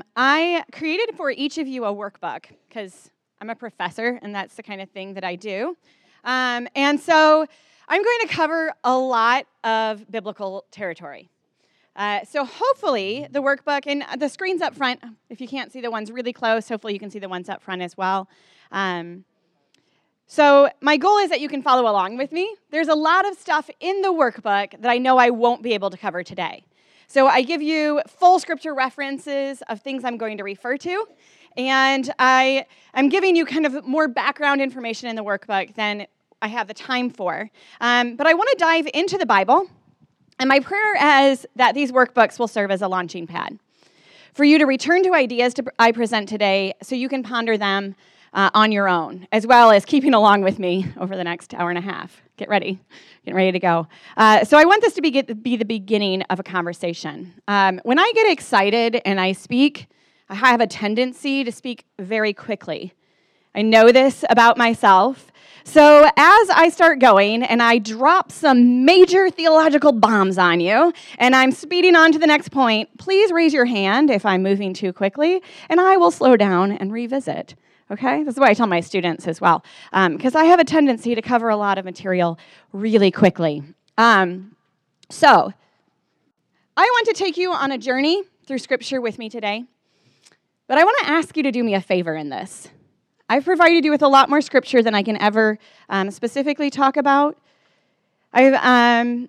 um, I created for each of you a workbook because I'm a professor and that's the kind of thing that I do. Um, and so I'm going to cover a lot of biblical territory. Uh, so hopefully the workbook and the screens up front, if you can't see the ones really close, hopefully you can see the ones up front as well. Um, so my goal is that you can follow along with me. There's a lot of stuff in the workbook that I know I won't be able to cover today. So I give you full scripture references of things I'm going to refer to. And I am giving you kind of more background information in the workbook than I have the time for. Um, but I want to dive into the Bible. And my prayer is that these workbooks will serve as a launching pad for you to return to ideas to, I present today so you can ponder them uh, on your own, as well as keeping along with me over the next hour and a half. Get ready, get ready to go. Uh, so, I want this to be, be the beginning of a conversation. Um, when I get excited and I speak, I have a tendency to speak very quickly. I know this about myself. So, as I start going and I drop some major theological bombs on you and I'm speeding on to the next point, please raise your hand if I'm moving too quickly and I will slow down and revisit. Okay? This is what I tell my students as well, because um, I have a tendency to cover a lot of material really quickly. Um, so, I want to take you on a journey through Scripture with me today, but I want to ask you to do me a favor in this. I've provided you with a lot more Scripture than I can ever um, specifically talk about. I've, um,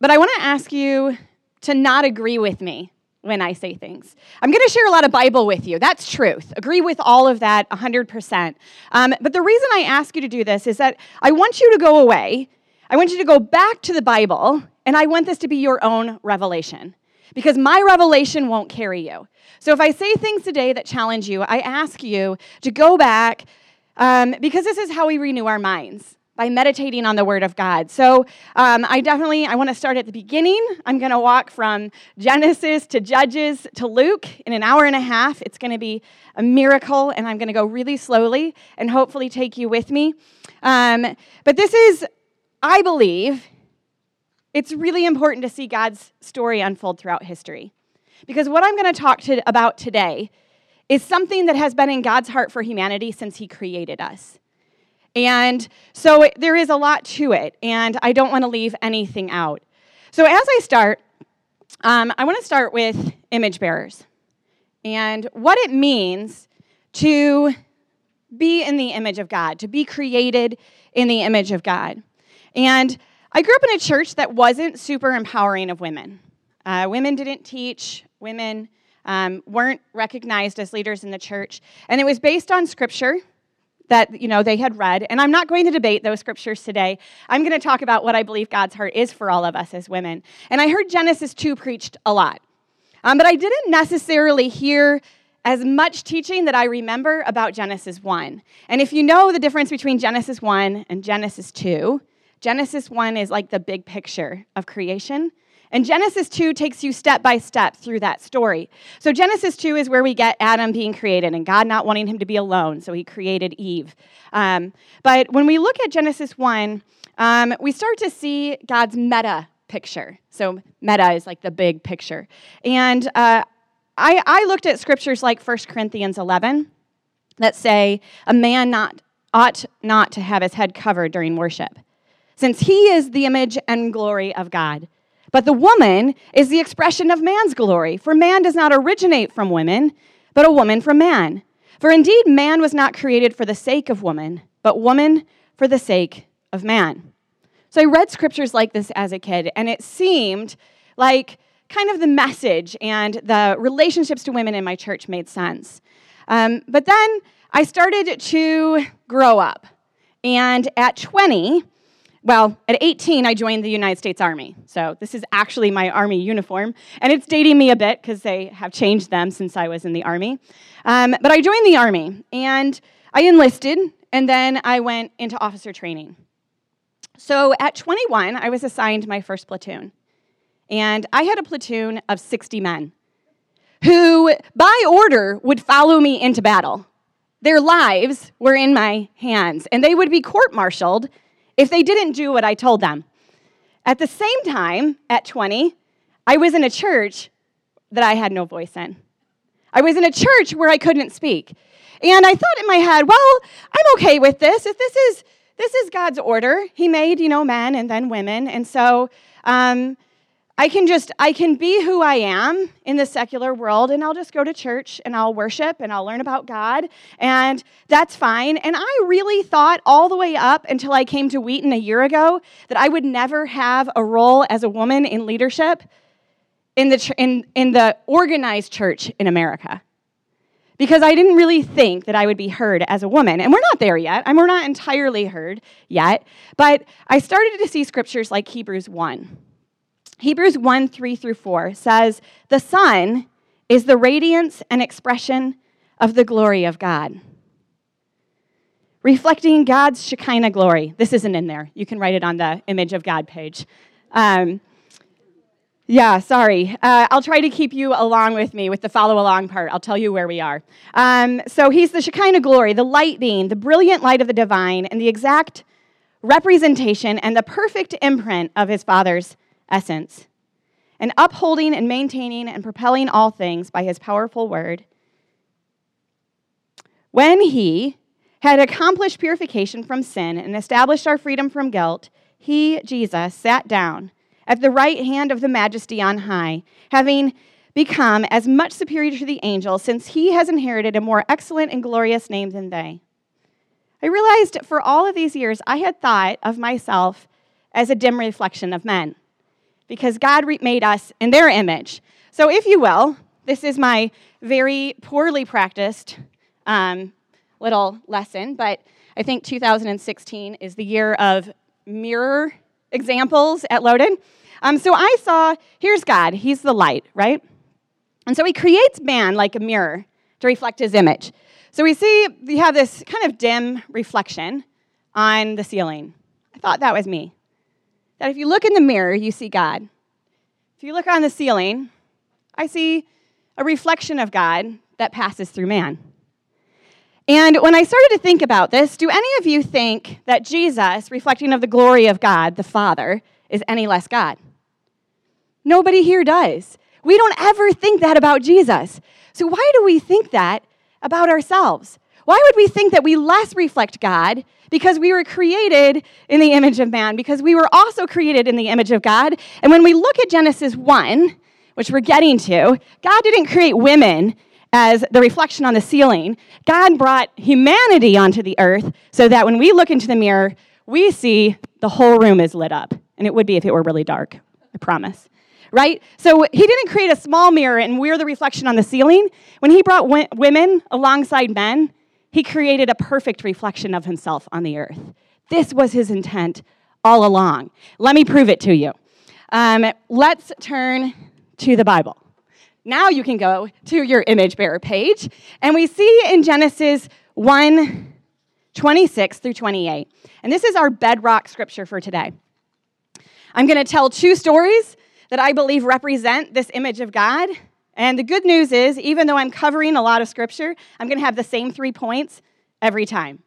but I want to ask you to not agree with me when I say things. I'm going to share a lot of Bible with you. That's truth. Agree with all of that 100%. Um, but the reason I ask you to do this is that I want you to go away. I want you to go back to the Bible, and I want this to be your own revelation because my revelation won't carry you. So if I say things today that challenge you, I ask you to go back um, because this is how we renew our minds by meditating on the word of god. So um, i definitely i want to start at the beginning. I'm going to walk from genesis to judges to luke in an hour and a half. It's going to be a miracle and i'm going to go really slowly and hopefully take you with me. Um, but this is i believe it's really important to see god's story unfold throughout history. Because what i'm going to talk to, about today is something that has been in god's heart for humanity since he created us and so there is a lot to it, and I don't want to leave anything out. So as I start, um, I want to start with image bearers and what it means to be in the image of God, to be created in the image of God. And I grew up in a church that wasn't super empowering of women. Uh, women didn't teach, women um, weren't recognized as leaders in the church. And it was based on scripture that you know they had read. And i'm not going to debate those scriptures today. I'm going to talk about what i believe god's heart is for all of us as women. And i heard genesis 2 preached a lot. Um, but i didn't necessarily hear as much teaching that i remember about genesis 1 and if you know the difference between genesis 1 and genesis 2 genesis 1 is like the big picture of creation and Genesis 2 takes you step by step through that story. So, Genesis 2 is where we get Adam being created and God not wanting him to be alone, so he created Eve. Um, but when we look at Genesis 1, um, we start to see God's meta picture. So, meta is like the big picture. And uh, I, I looked at scriptures like 1 Corinthians 11 that say, A man not, ought not to have his head covered during worship, since he is the image and glory of God. But the woman is the expression of man's glory, for man does not originate from women, but a woman from man. For indeed, man was not created for the sake of woman, but woman for the sake of man. So I read scriptures like this as a kid, and it seemed like kind of the message and the relationships to women in my church made sense. Um, but then I started to grow up. And at 20, well, at 18, I joined the United States Army. So this is actually my Army uniform. And it's dating me a bit because they have changed them since I was in the Army. Um, but I joined the Army and I enlisted, and then I went into officer training. So at 21, I was assigned my first platoon. And I had a platoon of 60 men who, by order, would follow me into battle. Their lives were in my hands, and they would be court martialed if they didn't do what I told them. At the same time, at 20, I was in a church that I had no voice in. I was in a church where I couldn't speak. And I thought in my head, well, I'm okay with this. If this is this is God's order, He made, you know, men and then women. And so um, I can just, I can be who I am in the secular world, and I'll just go to church and I'll worship and I'll learn about God, and that's fine. And I really thought all the way up until I came to Wheaton a year ago that I would never have a role as a woman in leadership in the, in, in the organized church in America. Because I didn't really think that I would be heard as a woman. And we're not there yet. I we're not entirely heard yet. But I started to see scriptures like Hebrews 1 Hebrews 1 3 through 4 says, The Son is the radiance and expression of the glory of God. Reflecting God's Shekinah glory. This isn't in there. You can write it on the image of God page. Um, yeah, sorry. Uh, I'll try to keep you along with me with the follow along part. I'll tell you where we are. Um, so he's the Shekinah glory, the light being, the brilliant light of the divine, and the exact representation and the perfect imprint of his Father's essence, and upholding and maintaining and propelling all things by his powerful word. When he had accomplished purification from sin and established our freedom from guilt, he, Jesus, sat down at the right hand of the majesty on high, having become as much superior to the angels, since he has inherited a more excellent and glorious name than they. I realized for all of these years I had thought of myself as a dim reflection of men because God made us in their image. So, if you will, this is my very poorly practiced um, little lesson, but I think 2016 is the year of mirror examples at Loden. Um, so I saw, here's God, He's the light, right? And so He creates man like a mirror to reflect His image. So we see we have this kind of dim reflection on the ceiling. I thought that was me that if you look in the mirror, you see God. If you look on the ceiling, I see a reflection of God that passes through man. And when I started to think about this, do any of you think that Jesus, reflecting of the glory of God, the Father, is any less God? Nobody here does. We don't ever think that about Jesus. So why do we think that about ourselves? Why would we think that we less reflect God because we were created in the image of man, because we were also created in the image of God. And when we look at Genesis 1, which we're getting to, God didn't create women as the reflection on the ceiling. God brought humanity onto the earth so that when we look into the mirror, we see the whole room is lit up. And it would be if it were really dark, I promise. Right? So he didn't create a small mirror and we're the reflection on the ceiling. When he brought women alongside men, he created a perfect reflection of himself on the earth. This was his intent all along. Let me prove it to you. Um, let's turn to the Bible. Now you can go to your image bearer page, and we see in Genesis 1 26 through 28. And this is our bedrock scripture for today. I'm going to tell two stories that I believe represent this image of God and the good news is, even though I'm covering a lot of scripture, I'm going to have the same three points every time.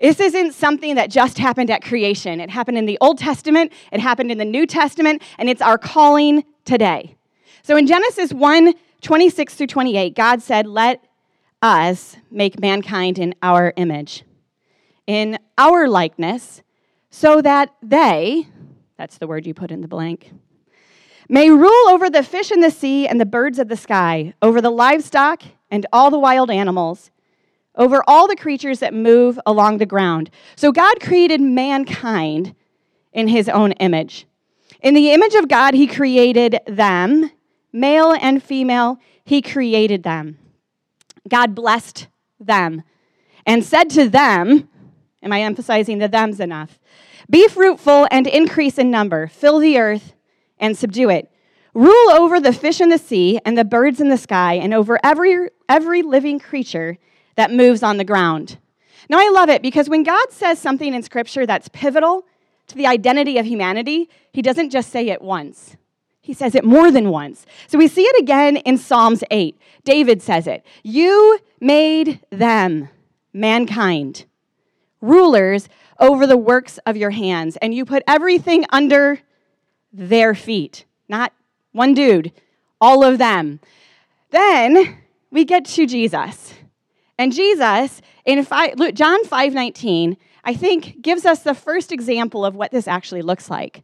This isn't something that just happened at creation. It happened in the Old Testament, it happened in the New Testament, and it's our calling today. So in Genesis 1 26 through 28, God said, Let us make mankind in our image, in our likeness, so that they, that's the word you put in the blank, may rule over the fish in the sea and the birds of the sky, over the livestock and all the wild animals, over all the creatures that move along the ground. So God created mankind in his own image. In the image of God, he created them, male and female, he created them. God blessed them and said to them, Am I emphasizing the thems enough? Be fruitful and increase in number, fill the earth and subdue it. Rule over the fish in the sea and the birds in the sky, and over every, every living creature that moves on the ground. Now, I love it because when God says something in Scripture that's pivotal to the identity of humanity, He doesn't just say it once. He says it more than once. So we see it again in Psalms 8. David says it You made them, mankind, rulers over the works of your hands, and you put everything under their feet. Not one dude, all of them. Then we get to Jesus. And Jesus, in five, John 5 19, I think gives us the first example of what this actually looks like.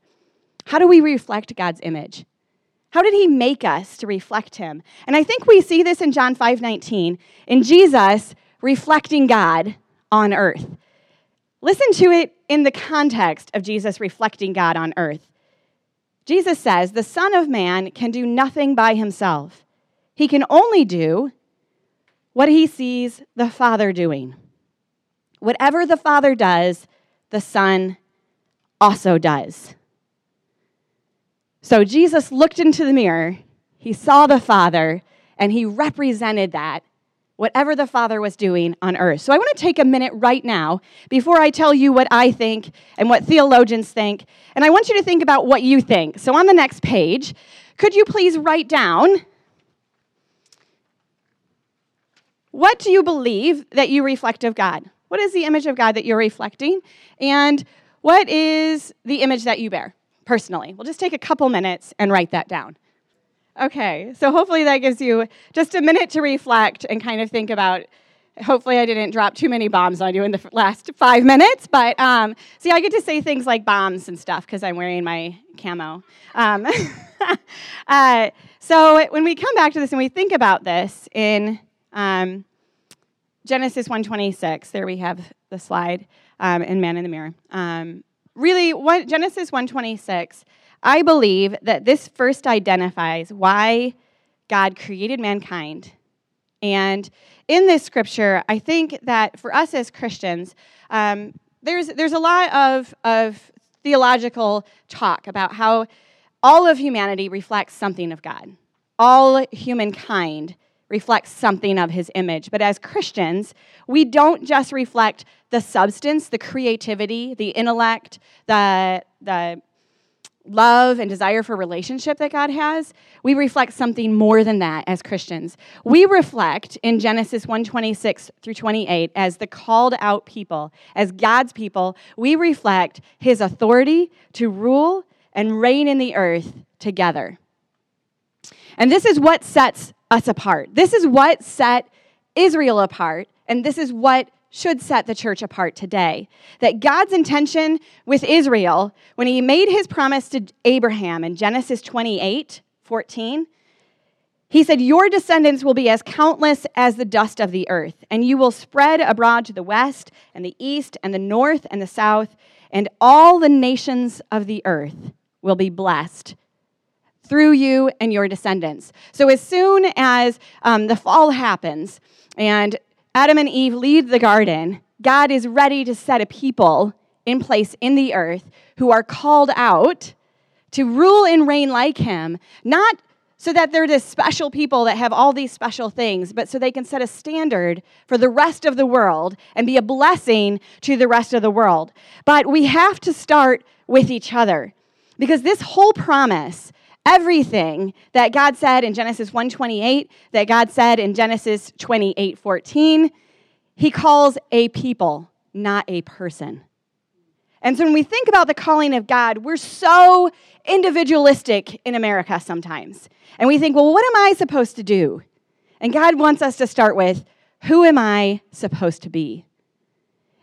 How do we reflect God's image? How did he make us to reflect him? And I think we see this in John 5 19, in Jesus reflecting God on earth. Listen to it in the context of Jesus reflecting God on earth. Jesus says, The Son of Man can do nothing by himself. He can only do what he sees the Father doing. Whatever the Father does, the Son also does. So Jesus looked into the mirror, he saw the Father, and he represented that whatever the Father was doing on earth. So I want to take a minute right now before I tell you what I think and what theologians think, and I want you to think about what you think. So on the next page, could you please write down what do you believe that you reflect of God? What is the image of God that you're reflecting? And what is the image that you bear personally? We'll just take a couple minutes and write that down. Okay, so hopefully that gives you just a minute to reflect and kind of think about. Hopefully, I didn't drop too many bombs on you in the last five minutes, but um, see, I get to say things like bombs and stuff because I'm wearing my camo. Um, uh, so when we come back to this and we think about this in um, Genesis 1:26, there we have the slide um, in Man in the Mirror. Um, really, what, Genesis 1:26 I believe that this first identifies why God created mankind. And in this scripture, I think that for us as Christians, um, there's, there's a lot of, of theological talk about how all of humanity reflects something of God. All humankind reflects something of his image. But as Christians, we don't just reflect the substance, the creativity, the intellect, the, the love and desire for relationship that God has, we reflect something more than that as Christians. We reflect in Genesis 1:26 through 28 as the called out people, as God's people, we reflect his authority to rule and reign in the earth together. And this is what sets us apart. This is what set Israel apart, and this is what should set the church apart today. That God's intention with Israel, when he made his promise to Abraham in Genesis 28 14, he said, Your descendants will be as countless as the dust of the earth, and you will spread abroad to the west and the east and the north and the south, and all the nations of the earth will be blessed through you and your descendants. So, as soon as um, the fall happens and Adam and Eve leave the garden, God is ready to set a people in place in the earth who are called out to rule and reign like him, not so that they're this special people that have all these special things, but so they can set a standard for the rest of the world and be a blessing to the rest of the world. But we have to start with each other because this whole promise everything that God said in Genesis 1:28, that God said in Genesis 28:14, he calls a people, not a person. And so when we think about the calling of God, we're so individualistic in America sometimes. And we think, well, what am I supposed to do? And God wants us to start with, who am I supposed to be?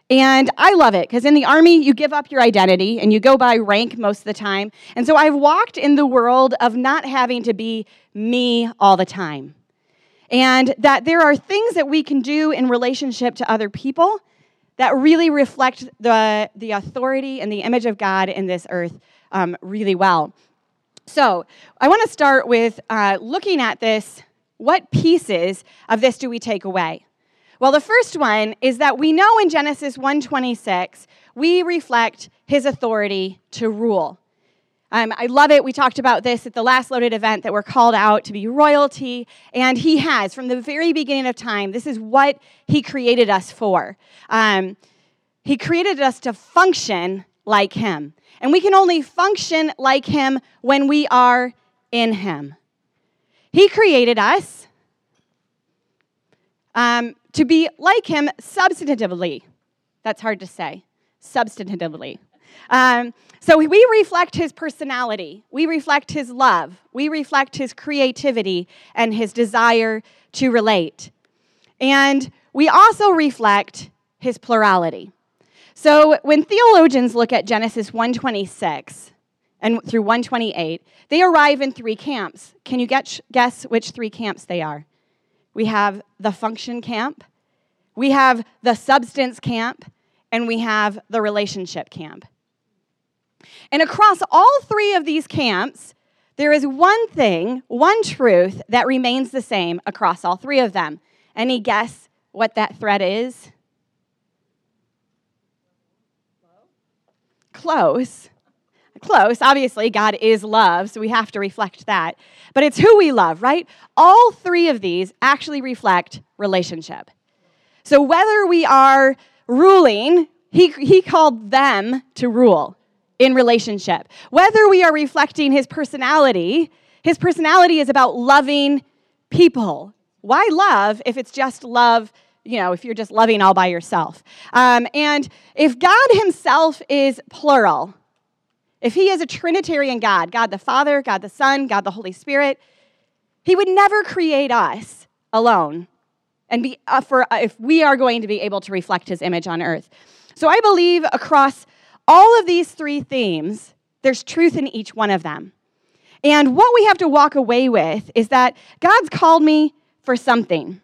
And I love it because in the army, you give up your identity and you go by rank most of the time. And so I've walked in the world of not having to be me all the time. And that there are things that we can do in relationship to other people that really reflect the, the authority and the image of God in this earth um, really well. So I want to start with uh, looking at this. What pieces of this do we take away? Well, the first one is that we know in Genesis 1:26 we reflect his authority to rule. Um, I love it. We talked about this at the last loaded event that we're called out to be royalty, and he has from the very beginning of time. This is what he created us for. Um, he created us to function like him, and we can only function like him when we are in him. He created us um, to be like him substantively. That's hard to say. Substantively. Um, so we reflect his personality, we reflect his love, we reflect his creativity and his desire to relate. And we also reflect his plurality. So when theologians look at Genesis 126 and through 128, they arrive in three camps. Can you get, guess which three camps they are? We have the function camp, we have the substance camp, and we have the relationship camp. And across all three of these camps, there is one thing, one truth that remains the same across all three of them. Any guess what that thread is? Close. Close. Obviously, God is love, so we have to reflect that. But it's who we love, right? All three of these actually reflect relationship. So whether we are ruling, he, he called them to rule in relationship. Whether we are reflecting his personality, his personality is about loving people. Why love if it's just love, you know, if you're just loving all by yourself? Um, and if God himself is plural, if he is a Trinitarian God, God the Father, God the Son, God the Holy Spirit, he would never create us alone and be uh, for uh, if we are going to be able to reflect his image on earth. So I believe across all of these three themes, there's truth in each one of them. And what we have to walk away with is that God's called me for something.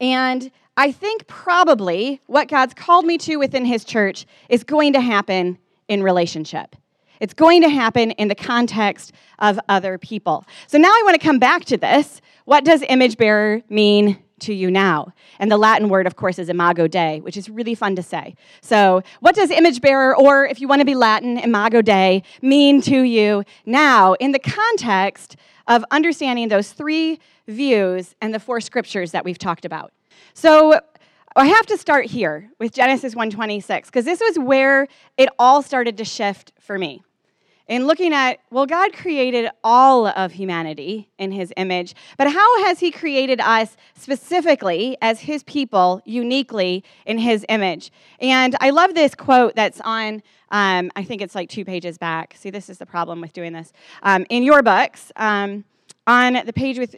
And I think probably what God's called me to within His church is going to happen in relationship. It's going to happen in the context of other people. So now I want to come back to this. What does image bearer mean to you now. And the Latin word, of course, is imago Dei, which is really fun to say. So, what does image bearer, or if you want to be Latin, imago Dei, mean to you now in the context of understanding those three views and the four scriptures that we've talked about? So, I have to start here with Genesis 126 because this was where it all started to shift for me in looking at, well, God created all of humanity in his image, but how has he created us specifically as his people uniquely in his image? And I love this quote that's on, um, I think it's like two pages back. See, this is the problem with doing this. Um, in your books, um, on the page with,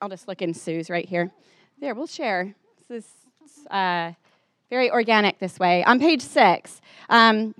I'll just look in Sue's right here. There, we'll share. This is uh, very organic this way. On page six, um,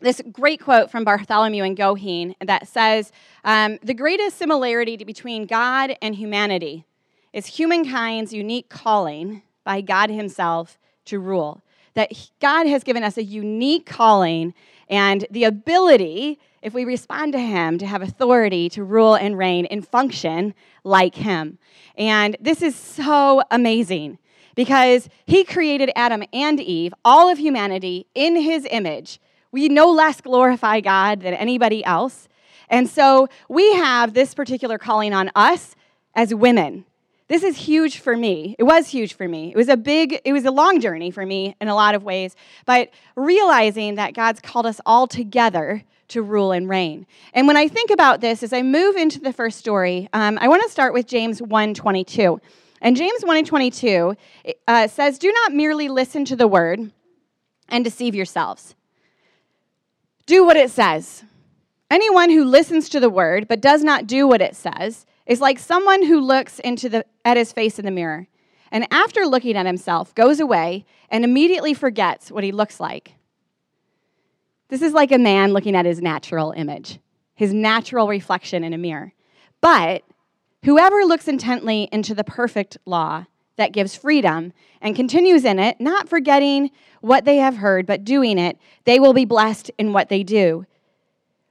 this great quote from Bartholomew and Goheen that says um, The greatest similarity between God and humanity is humankind's unique calling by God Himself to rule. That God has given us a unique calling and the ability, if we respond to Him, to have authority to rule and reign and function like Him. And this is so amazing because He created Adam and Eve, all of humanity, in His image we no less glorify God than anybody else. And so we have this particular calling on us as women. This is huge for me. It was huge for me. It was a big, it was a long journey for me in a lot of ways, but realizing that God's called us all together to rule and reign. And when I think about this, as I move into the first story, um, I want to start with James 1:22. And James 1:22 uh, says, "Do not merely listen to the word and deceive yourselves." do what it says. Anyone who listens to the word but does not do what it says is like someone who looks into the, at his face in the mirror and after looking at himself goes away and immediately forgets what he looks like. This is like a man looking at his natural image, his natural reflection in a mirror. But whoever looks intently into the perfect law that gives freedom and continues in it, not forgetting what they have heard, but doing it, they will be blessed in what they do.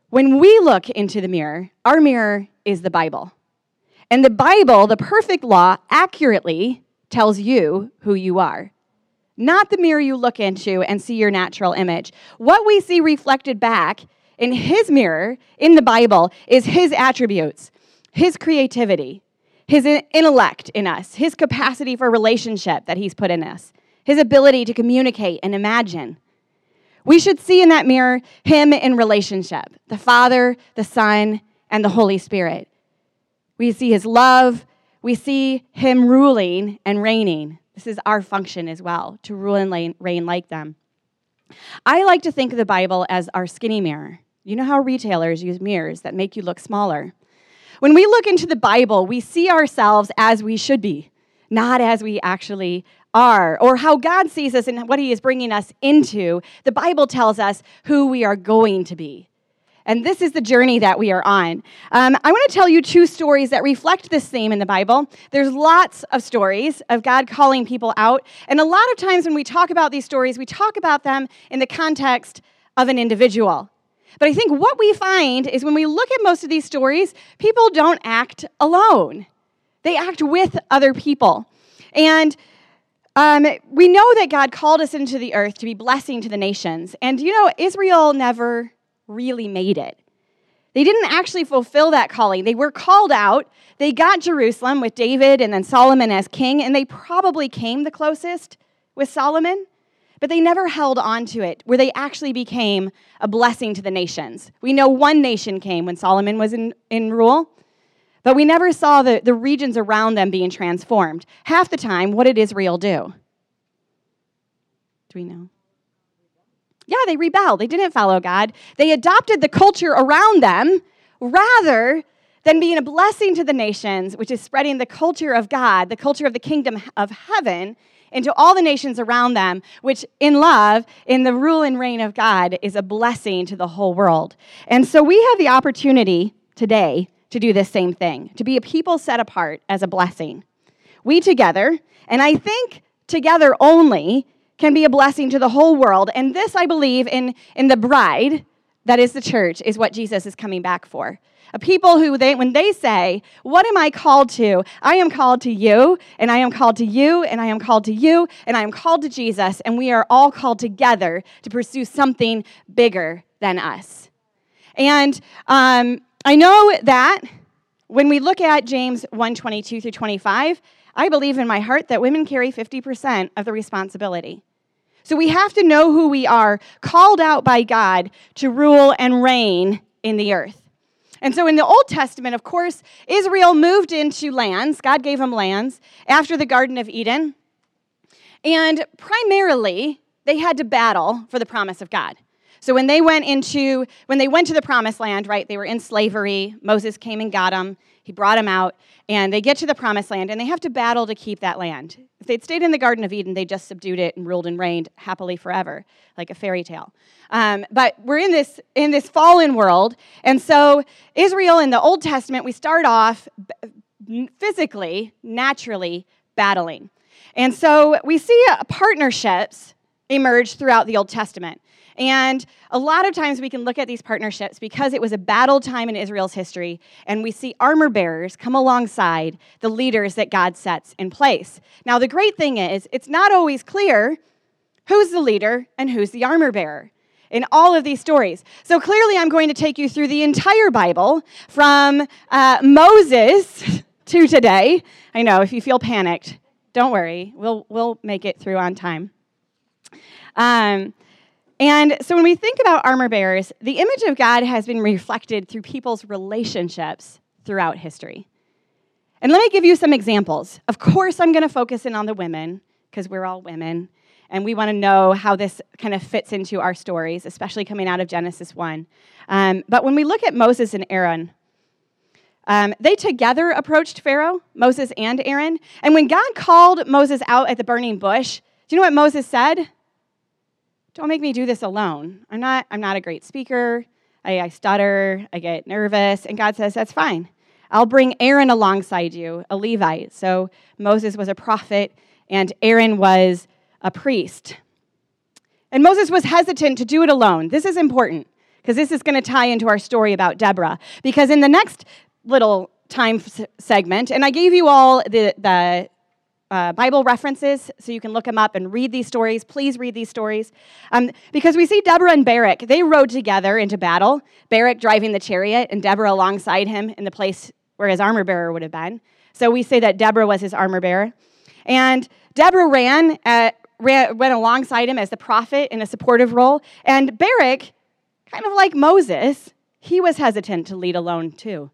When we look into the mirror, our mirror is the Bible. And the Bible, the perfect law, accurately tells you who you are. Not the mirror you look into and see your natural image. What we see reflected back in His mirror, in the Bible, is His attributes, His creativity, His intellect in us, His capacity for relationship that He's put in us, his ability to communicate and imagine. We should see in that mirror him in relationship the Father, the Son, and the Holy Spirit. We see his love, we see him ruling and reigning. This is our function as well, to rule and reign like them. I like to think of the Bible as our skinny mirror. You know how retailers use mirrors that make you look smaller? When we look into the Bible, we see ourselves as we should be, not as we actually are, or how God sees us and what He is bringing us into. The Bible tells us who we are going to be. And this is the journey that we are on. Um, I want to tell you two stories that reflect this theme in the Bible. There's lots of stories of God calling people out. And a lot of times when we talk about these stories, we talk about them in the context of an individual. But I think what we find is when we look at most of these stories, people don't act alone, they act with other people. And um, we know that God called us into the earth to be blessing to the nations. And you know, Israel never really made it. They didn't actually fulfill that calling. They were called out. They got Jerusalem with David and then Solomon as king, and they probably came the closest with Solomon, but they never held on to it where they actually became a blessing to the nations. We know one nation came when Solomon was in, in rule, but we never saw the, the regions around them being transformed. Half the time, what did Israel do? Do we know? Yeah, they rebelled. They didn't follow God. They adopted the culture around them rather than being a blessing to the nations, which is spreading the culture of God, the culture of the kingdom of heaven, into all the nations around them, which in love, in the rule and reign of God, is a blessing to the whole world. And so we have the opportunity today to do this same thing, to be a people set apart as a blessing. We together, and I think together only, can be a blessing to the whole world. And this, I believe, in, in the bride, that is the church, is what Jesus is coming back for. A people who, they, when they say, What am I called to? I am called to you, and I am called to you, and I am called to you, and I am called to Jesus, and we are all called together to pursue something bigger than us. And um, I know that when we look at James 1 22 through 25, I believe in my heart that women carry 50% of the responsibility. So we have to know who we are, called out by God to rule and reign in the earth. And so in the Old Testament, of course, Israel moved into lands. God gave them lands after the Garden of Eden. And primarily, they had to battle for the promise of God. So when they went into when they went to the promised land, right? They were in slavery. Moses came and got them. He brought them out, and they get to the promised land, and they have to battle to keep that land. If they'd stayed in the Garden of Eden, they just subdued it and ruled and reigned happily forever, like a fairy tale. Um, but we're in this in this fallen world, and so Israel in the Old Testament, we start off physically, naturally battling, and so we see partnerships emerge throughout the Old Testament. And a lot of times we can look at these partnerships because it was a battle time in Israel's history, and we see armor bearers come alongside the leaders that God sets in place. Now, the great thing is, it's not always clear who's the leader and who's the armor bearer in all of these stories. So clearly, I'm going to take you through the entire Bible from uh, Moses to today. I know if you feel panicked, don't worry, we'll, we'll make it through on time. Um, and so when we think about armor bearers, the image of God has been reflected through people's relationships throughout history. And let me give you some examples. Of course, I'm going to focus in on the women because we're all women and we want to know how this kind of fits into our stories, especially coming out of Genesis 1. Um, but when we look at Moses and Aaron, um, they together approached Pharaoh, Moses and Aaron. And when God called Moses out at the burning bush, do you know what Moses said? Don't make me do this alone. I'm not, I'm not a great speaker. I, I stutter, I get nervous. And God says, That's fine. I'll bring Aaron alongside you, a Levite. So Moses was a prophet, and Aaron was a priest. And Moses was hesitant to do it alone. This is important because this is going to tie into our story about Deborah. Because in the next little time segment, and I gave you all the, the uh, Bible references so you can look them up and read these stories. Please read these stories. Um, because we see Deborah and Barak, they rode together into battle, Barak driving the chariot and Deborah alongside him in the place where his armor bearer would have been. So we say that Deborah was his armor bearer. And Deborah ran, at, ran went alongside him as the prophet in a supportive role. And Barak, kind of like Moses, he was hesitant to lead alone too.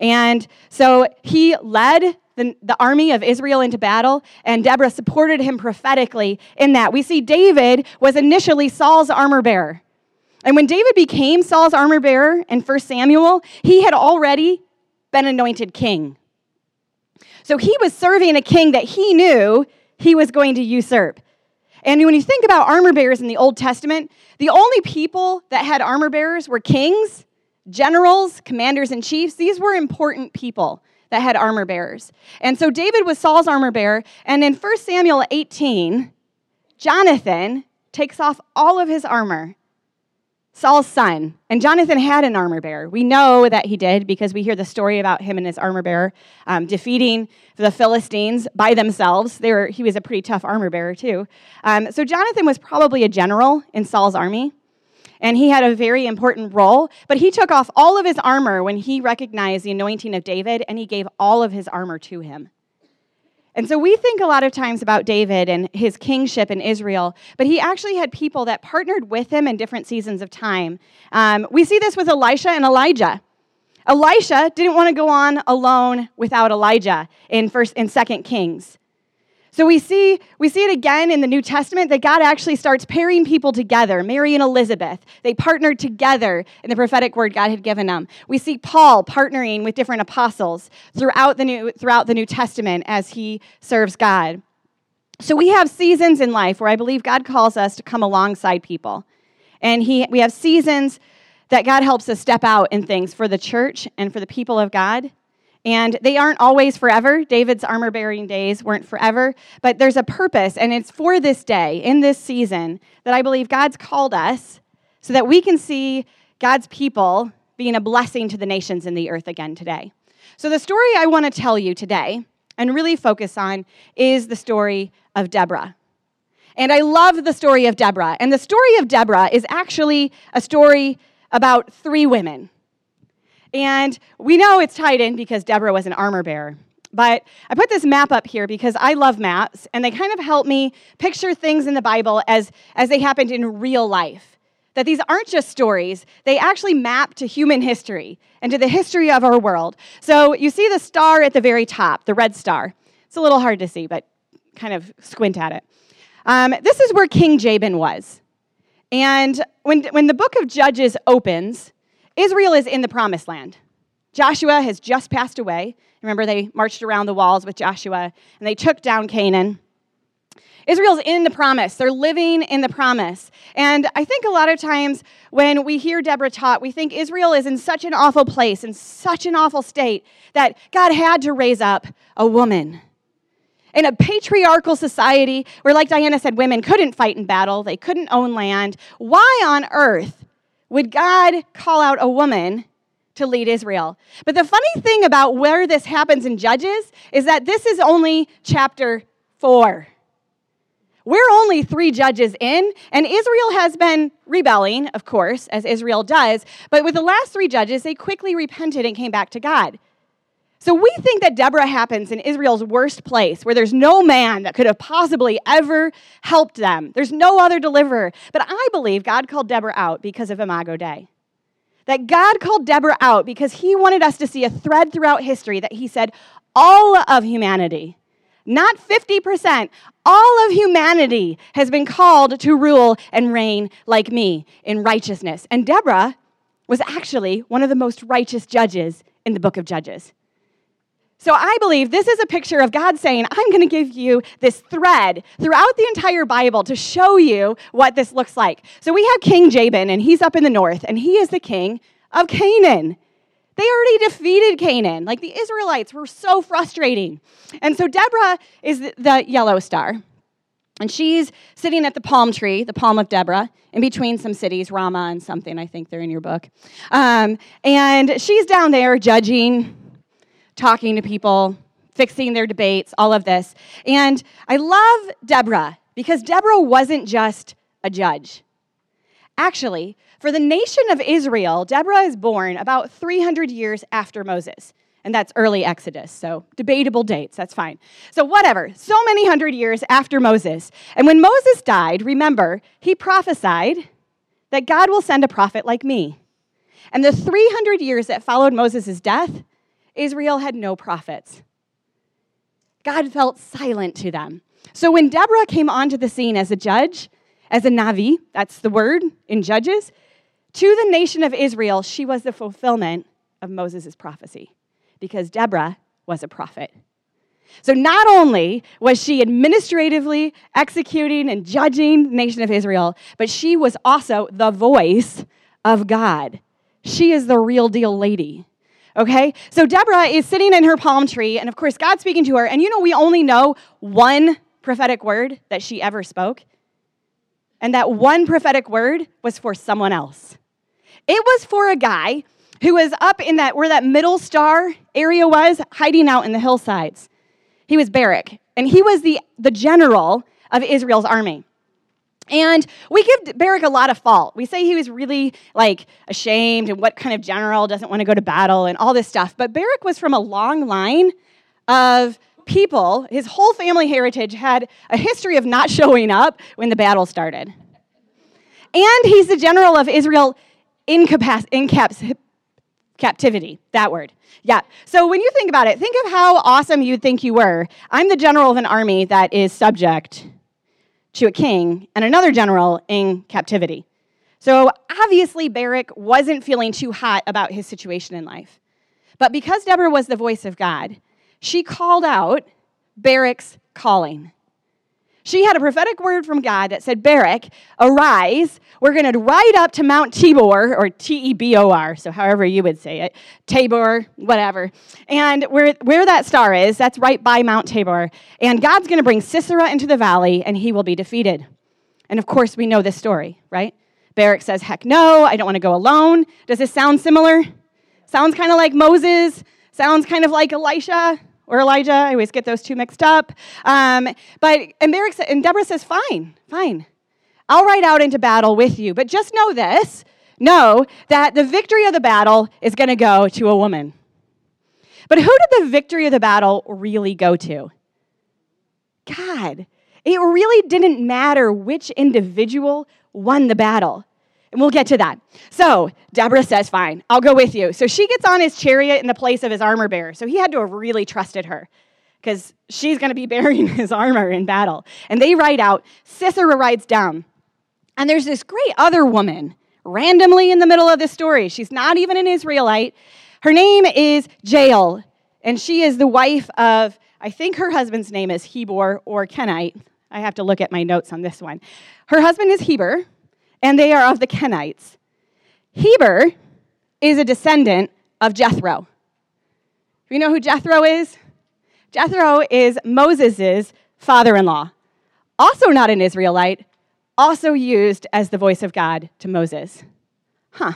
And so he led the, the army of Israel into battle, and Deborah supported him prophetically in that. We see David was initially Saul's armor bearer. And when David became Saul's armor bearer in 1 Samuel, he had already been anointed king. So he was serving a king that he knew he was going to usurp. And when you think about armor bearers in the Old Testament, the only people that had armor bearers were kings, generals, commanders in chiefs. These were important people that had armor bearers. And so David was Saul's armor bearer. And in 1 Samuel 18, Jonathan takes off all of his armor Saul's son. And Jonathan had an armor bearer. We know that he did because we hear the story about him and his armor bearer um, defeating the Philistines by themselves. They were, he was a pretty tough armor bearer, too. Um, so Jonathan was probably a general in Saul's army, and he had a very important role. But he took off all of his armor when he recognized the anointing of David, and he gave all of his armor to him. And so we think a lot of times about David and his kingship in Israel, but he actually had people that partnered with him in different seasons of time. Um, we see this with Elisha and Elijah. Elisha didn't want to go on alone without Elijah in first in Second Kings. So we see, we see it again in the New Testament that God actually starts pairing people together. Mary and Elizabeth, they partnered together in the prophetic word God had given them. We see Paul partnering with different apostles throughout the New, throughout the New Testament as he serves God. So we have seasons in life where I believe God calls us to come alongside people. And he, we have seasons that God helps us step out in things for the church and for the people of God. And they aren't always forever. David's armor bearing days weren't forever, but there's a purpose, and it's for this day, in this season, that I believe God's called us so that we can see God's people being a blessing to the nations in the earth again today. So, the story I want to tell you today and really focus on is the story of Deborah. And I love the story of Deborah. And the story of Deborah is actually a story about three women. And we know it's tied in because Deborah was an armor bearer. But I put this map up here because I love maps, and they kind of help me picture things in the Bible as, as they happened in real life. That these aren't just stories, they actually map to human history and to the history of our world. So you see the star at the very top, the red star. It's a little hard to see, but kind of squint at it. Um, this is where King Jabin was. And when, when the book of Judges opens, Israel is in the promised land. Joshua has just passed away. Remember, they marched around the walls with Joshua and they took down Canaan. Israel's in the promise. They're living in the promise. And I think a lot of times when we hear Deborah taught, we think Israel is in such an awful place, in such an awful state, that God had to raise up a woman. In a patriarchal society where, like Diana said, women couldn't fight in battle, they couldn't own land, why on earth would God call out a woman to lead Israel? But the funny thing about where this happens in Judges is that this is only chapter four. We're only three judges in, and Israel has been rebelling, of course, as Israel does. But with the last three judges, they quickly repented and came back to God. So we think that Deborah happens in Israel's worst place, where there's no man that could have possibly ever helped them. There's no other deliverer. But I believe God called Deborah out because of Imago Dei. That God called Deborah out because he wanted us to see a thread throughout history that he said all of humanity, not 50%, all of humanity has been called to rule and reign like me in righteousness. And Deborah was actually one of the most righteous judges in the book of Judges. So I believe this is a picture of God saying, I'm going to give you this thread throughout the entire Bible to show you what this looks like. So we have King Jabin, and he's up in the north, and he is the king of Canaan. They already defeated Canaan. Like the Israelites were so frustrating. And so Deborah is the yellow star. And she's sitting at the palm tree, the palm of Deborah, in between some cities, Ramah and something, I think they're in your book. Um, and she's down there judging talking to people, fixing their debates, all of this. And I love Deborah because Deborah wasn't just a judge. Actually, for the nation of Israel, Deborah is born about 300 years after Moses. And that's early Exodus, so debatable dates, that's fine. So, whatever, so many hundred years after Moses. And when Moses died, remember, he prophesied that God will send a prophet like me. And the 300 years that followed Moses' death, Israel had no prophets. God felt silent to them. So when Deborah came onto the scene as a judge, as a Navi, that's the word in Judges, to the nation of Israel, she was the fulfillment of Moses' prophecy because Deborah was a prophet. So not only was she administratively executing and judging the nation of Israel, but she was also the voice of God. She is the real deal lady. Okay? So Deborah is sitting in her palm tree, and of course, God's speaking to her. And you know, we only know one prophetic word that she ever spoke. And that one prophetic word was for someone else. It was for a guy who was up in that, where that middle star area was, hiding out in the hillsides. He was Barak, and he was the, the general of Israel's army. And we give Barak a lot of fault. We say he was really like ashamed and what kind of general doesn't want to go to battle and all this stuff. But Barak was from a long line of people. His whole family heritage had a history of not showing up when the battle started. And he's the general of Israel in, capac- in caps- captivity, that word. Yeah. So when you think about it, think of how awesome you'd think you were. I'm the general of an army that is subject to a king and another general in captivity. So obviously, Barak wasn't feeling too hot about his situation in life. But because Deborah was the voice of God, she called out Barak's calling. She had a prophetic word from God that said, Barak, arise. We're going to ride up to Mount Tabor, or T E B O R, so however you would say it, Tabor, whatever. And where, where that star is, that's right by Mount Tabor. And God's going to bring Sisera into the valley, and he will be defeated. And of course, we know this story, right? Barak says, Heck no, I don't want to go alone. Does this sound similar? Sounds kind of like Moses, sounds kind of like Elisha or Elijah. I always get those two mixed up. Um, but and, and Deborah says, "Fine, fine, I'll ride out into battle with you. But just know this: know that the victory of the battle is going to go to a woman." But who did the victory of the battle really go to? God. It really didn't matter which individual won the battle. And we'll get to that. So Deborah says, Fine, I'll go with you. So she gets on his chariot in the place of his armor bearer. So he had to have really trusted her because she's going to be bearing his armor in battle. And they ride out. Sisera rides down. And there's this great other woman randomly in the middle of the story. She's not even an Israelite. Her name is Jael, and she is the wife of, I think her husband's name is Heber or Kenite. I have to look at my notes on this one. Her husband is Heber, and they are of the Kenites. Heber is a descendant of Jethro. Do you know who Jethro is? Jethro is Moses' father in law, also not an Israelite, also used as the voice of God to Moses. Huh.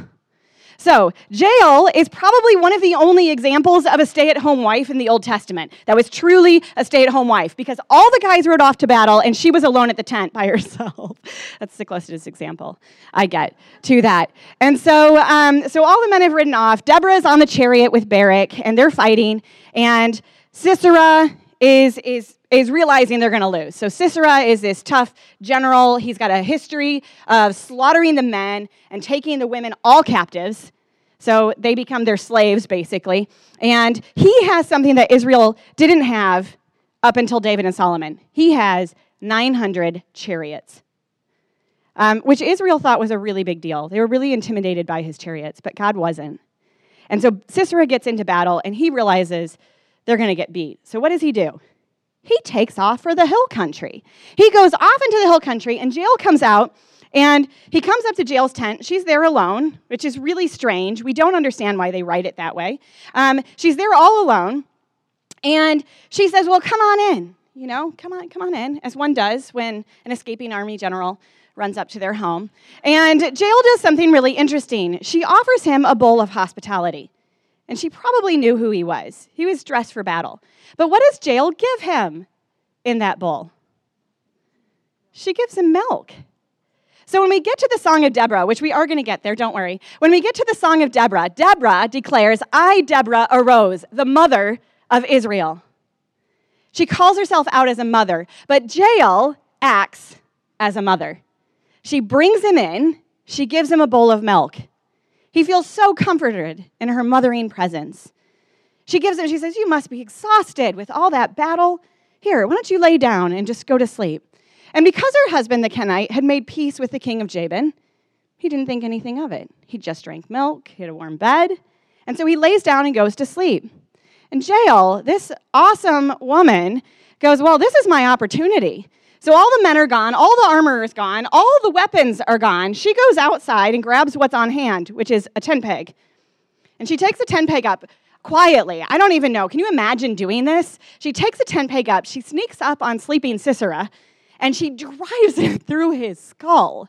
So, Jael is probably one of the only examples of a stay at home wife in the Old Testament that was truly a stay at home wife because all the guys rode off to battle and she was alone at the tent by herself. That's the closest example I get to that. And so, um, so all the men have ridden off. Deborah is on the chariot with Barak and they're fighting. And Sisera is, is, is realizing they're going to lose. So Sisera is this tough general. He's got a history of slaughtering the men and taking the women all captives. So they become their slaves, basically. And he has something that Israel didn't have up until David and Solomon. He has 900 chariots, um, which Israel thought was a really big deal. They were really intimidated by his chariots, but God wasn't. And so Sisera gets into battle and he realizes they're going to get beat. So what does he do? He takes off for the hill country. He goes off into the hill country, and Jael comes out, and he comes up to Jael's tent. She's there alone, which is really strange. We don't understand why they write it that way. Um, she's there all alone, and she says, Well, come on in. You know, come on, come on in, as one does when an escaping army general runs up to their home. And Jael does something really interesting. She offers him a bowl of hospitality and she probably knew who he was. He was dressed for battle. But what does Jael give him in that bowl? She gives him milk. So when we get to the Song of Deborah, which we are going to get there, don't worry. When we get to the Song of Deborah, Deborah declares, I, Deborah, arose, the mother of Israel. She calls herself out as a mother, but Jael acts as a mother. She brings him in, she gives him a bowl of milk. He feels so comforted in her mothering presence. She gives him, she says, You must be exhausted with all that battle. Here, why don't you lay down and just go to sleep? And because her husband, the Kenite, had made peace with the king of Jabin, he didn't think anything of it. He just drank milk, he had a warm bed, and so he lays down and goes to sleep. In Jael, this awesome woman goes, Well, this is my opportunity. So all the men are gone, all the armor is gone, all the weapons are gone. She goes outside and grabs what's on hand, which is a tent peg. And she takes a tent peg up quietly. I don't even know. Can you imagine doing this? She takes a tent peg up, she sneaks up on sleeping Sisera, and she drives it through his skull.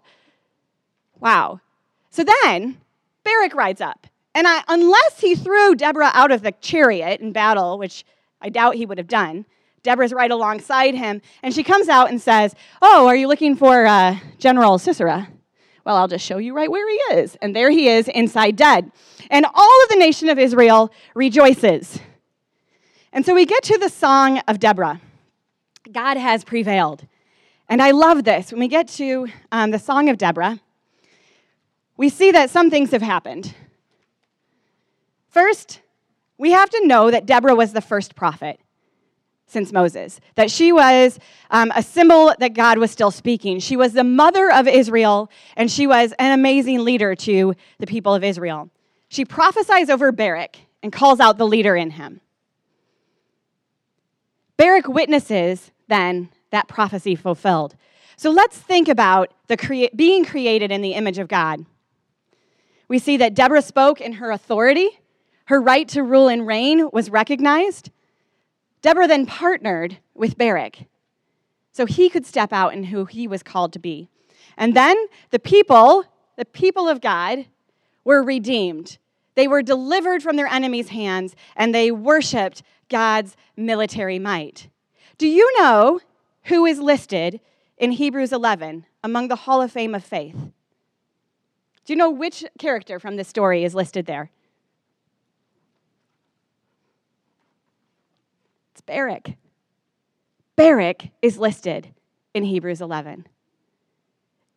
Wow. So then Barak rides up. And I, unless he threw Deborah out of the chariot in battle, which I doubt he would have done, Deborah's right alongside him, and she comes out and says, Oh, are you looking for uh, General Sisera? Well, I'll just show you right where he is. And there he is, inside dead. And all of the nation of Israel rejoices. And so we get to the song of Deborah God has prevailed. And I love this. When we get to um, the song of Deborah, we see that some things have happened. First, we have to know that Deborah was the first prophet since Moses, that she was um, a symbol that God was still speaking. She was the mother of Israel, and she was an amazing leader to the people of Israel. She prophesies over Barak and calls out the leader in him. Barak witnesses then that prophecy fulfilled. So let's think about the crea- being created in the image of God. We see that Deborah spoke in her authority. Her right to rule and reign was recognized. Deborah then partnered with Barak so he could step out in who he was called to be. And then the people, the people of God, were redeemed. They were delivered from their enemies' hands and they worshiped God's military might. Do you know who is listed in Hebrews 11 among the Hall of Fame of Faith? Do you know which character from this story is listed there? Barak. Barak is listed in Hebrews 11.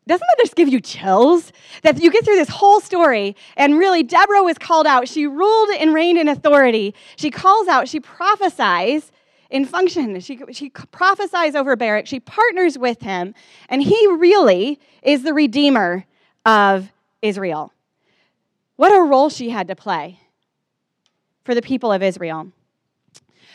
Doesn't that just give you chills? That you get through this whole story, and really, Deborah was called out. She ruled and reigned in authority. She calls out, she prophesies in function. She, she prophesies over Barak. She partners with him, and he really is the redeemer of Israel. What a role she had to play for the people of Israel.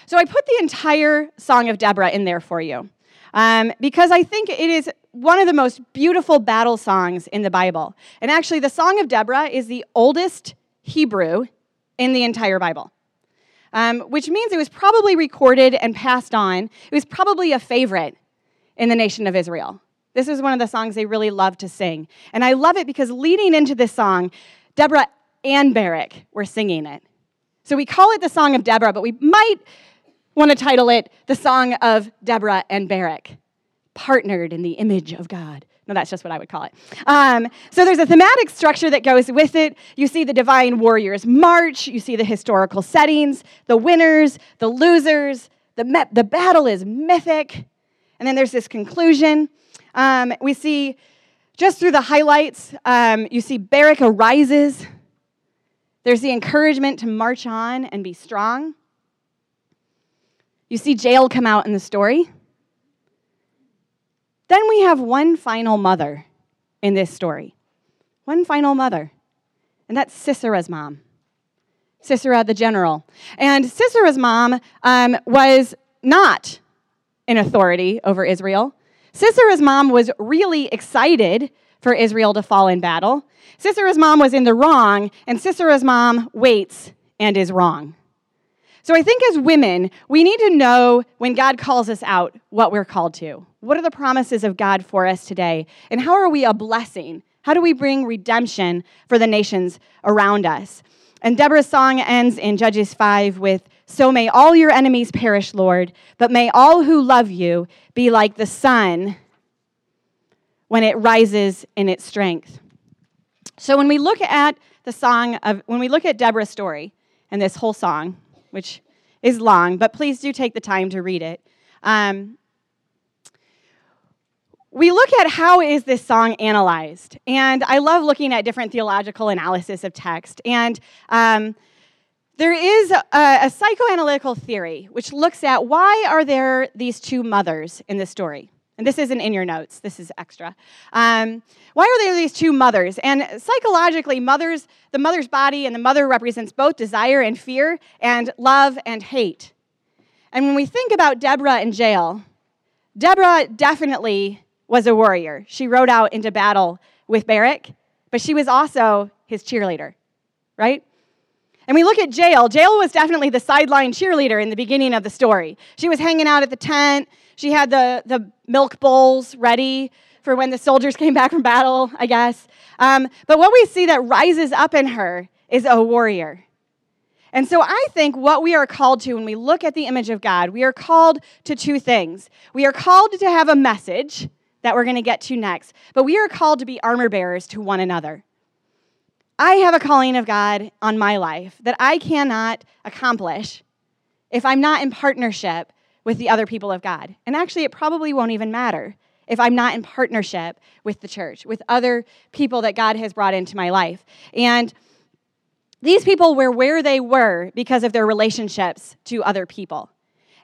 So I put the entire Song of Deborah in there for you um, because I think it is one of the most beautiful battle songs in the Bible. And actually, the Song of Deborah is the oldest Hebrew in the entire Bible. Um, which means it was probably recorded and passed on. It was probably a favorite in the nation of Israel. This is one of the songs they really love to sing. And I love it because leading into this song, Deborah and Barak were singing it. So we call it the Song of Deborah, but we might want to title it The Song of Deborah and Barak, partnered in the image of God. No, that's just what I would call it. Um, so there's a thematic structure that goes with it. You see the divine warriors march, you see the historical settings, the winners, the losers, the, me- the battle is mythic. And then there's this conclusion. Um, we see just through the highlights, um, you see Barak arises. There's the encouragement to march on and be strong. You see Jael come out in the story. Then we have one final mother in this story. One final mother. And that's Sisera's mom. Sisera the general. And Sisera's mom um, was not in authority over Israel. Sisera's mom was really excited for Israel to fall in battle. Sisera's mom was in the wrong, and Sisera's mom waits and is wrong. So I think as women, we need to know when God calls us out what we're called to. What are the promises of God for us today? And how are we a blessing? How do we bring redemption for the nations around us? And Deborah's song ends in Judges 5 with So may all your enemies perish, Lord, but may all who love you be like the sun when it rises in its strength. So when we look at the song of, when we look at Deborah's story and this whole song, which is long, but please do take the time to read it. Um, we look at how is this song analyzed and i love looking at different theological analysis of text and um, there is a, a psychoanalytical theory which looks at why are there these two mothers in this story and this isn't in your notes. This is extra. Um, why are there these two mothers? And psychologically mothers the mother's body and the mother represents both desire and fear and love and hate. And when we think about deborah in Jael deborah definitely was a warrior. She rode out into battle with barak but she was also his cheerleader right and we look at Jael. Jael was definitely the sideline cheerleader in the beginning of the story. She was hanging out at the tent. She had the, the milk bowls ready for when the soldiers came back from battle, I guess. Um, but what we see that rises up in her is a warrior. And so I think what we are called to when we look at the image of God, we are called to two things. We are called to have a message that we're going to get to next, but we are called to be armor bearers to one another. I have a calling of God on my life that I cannot accomplish if I'm not in partnership with the other people of God. And actually, it probably won't even matter if I'm not in partnership with the church, with other people that God has brought into my life. And these people were where they were because of their relationships to other people.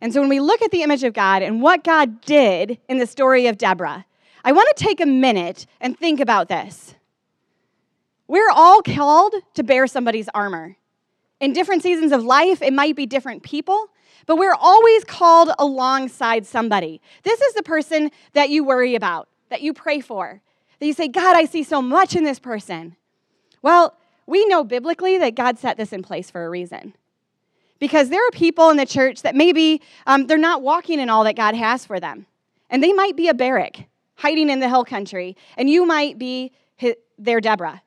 And so when we look at the image of God and what God did in the story of Deborah, I want to take a minute and think about this. We're all called to bear somebody's armor. In different seasons of life, it might be different people, but we're always called alongside somebody. This is the person that you worry about, that you pray for, that you say, God, I see so much in this person. Well, we know biblically that God set this in place for a reason. Because there are people in the church that maybe um, they're not walking in all that God has for them. And they might be a Barak hiding in the hill country, and you might be his, their Deborah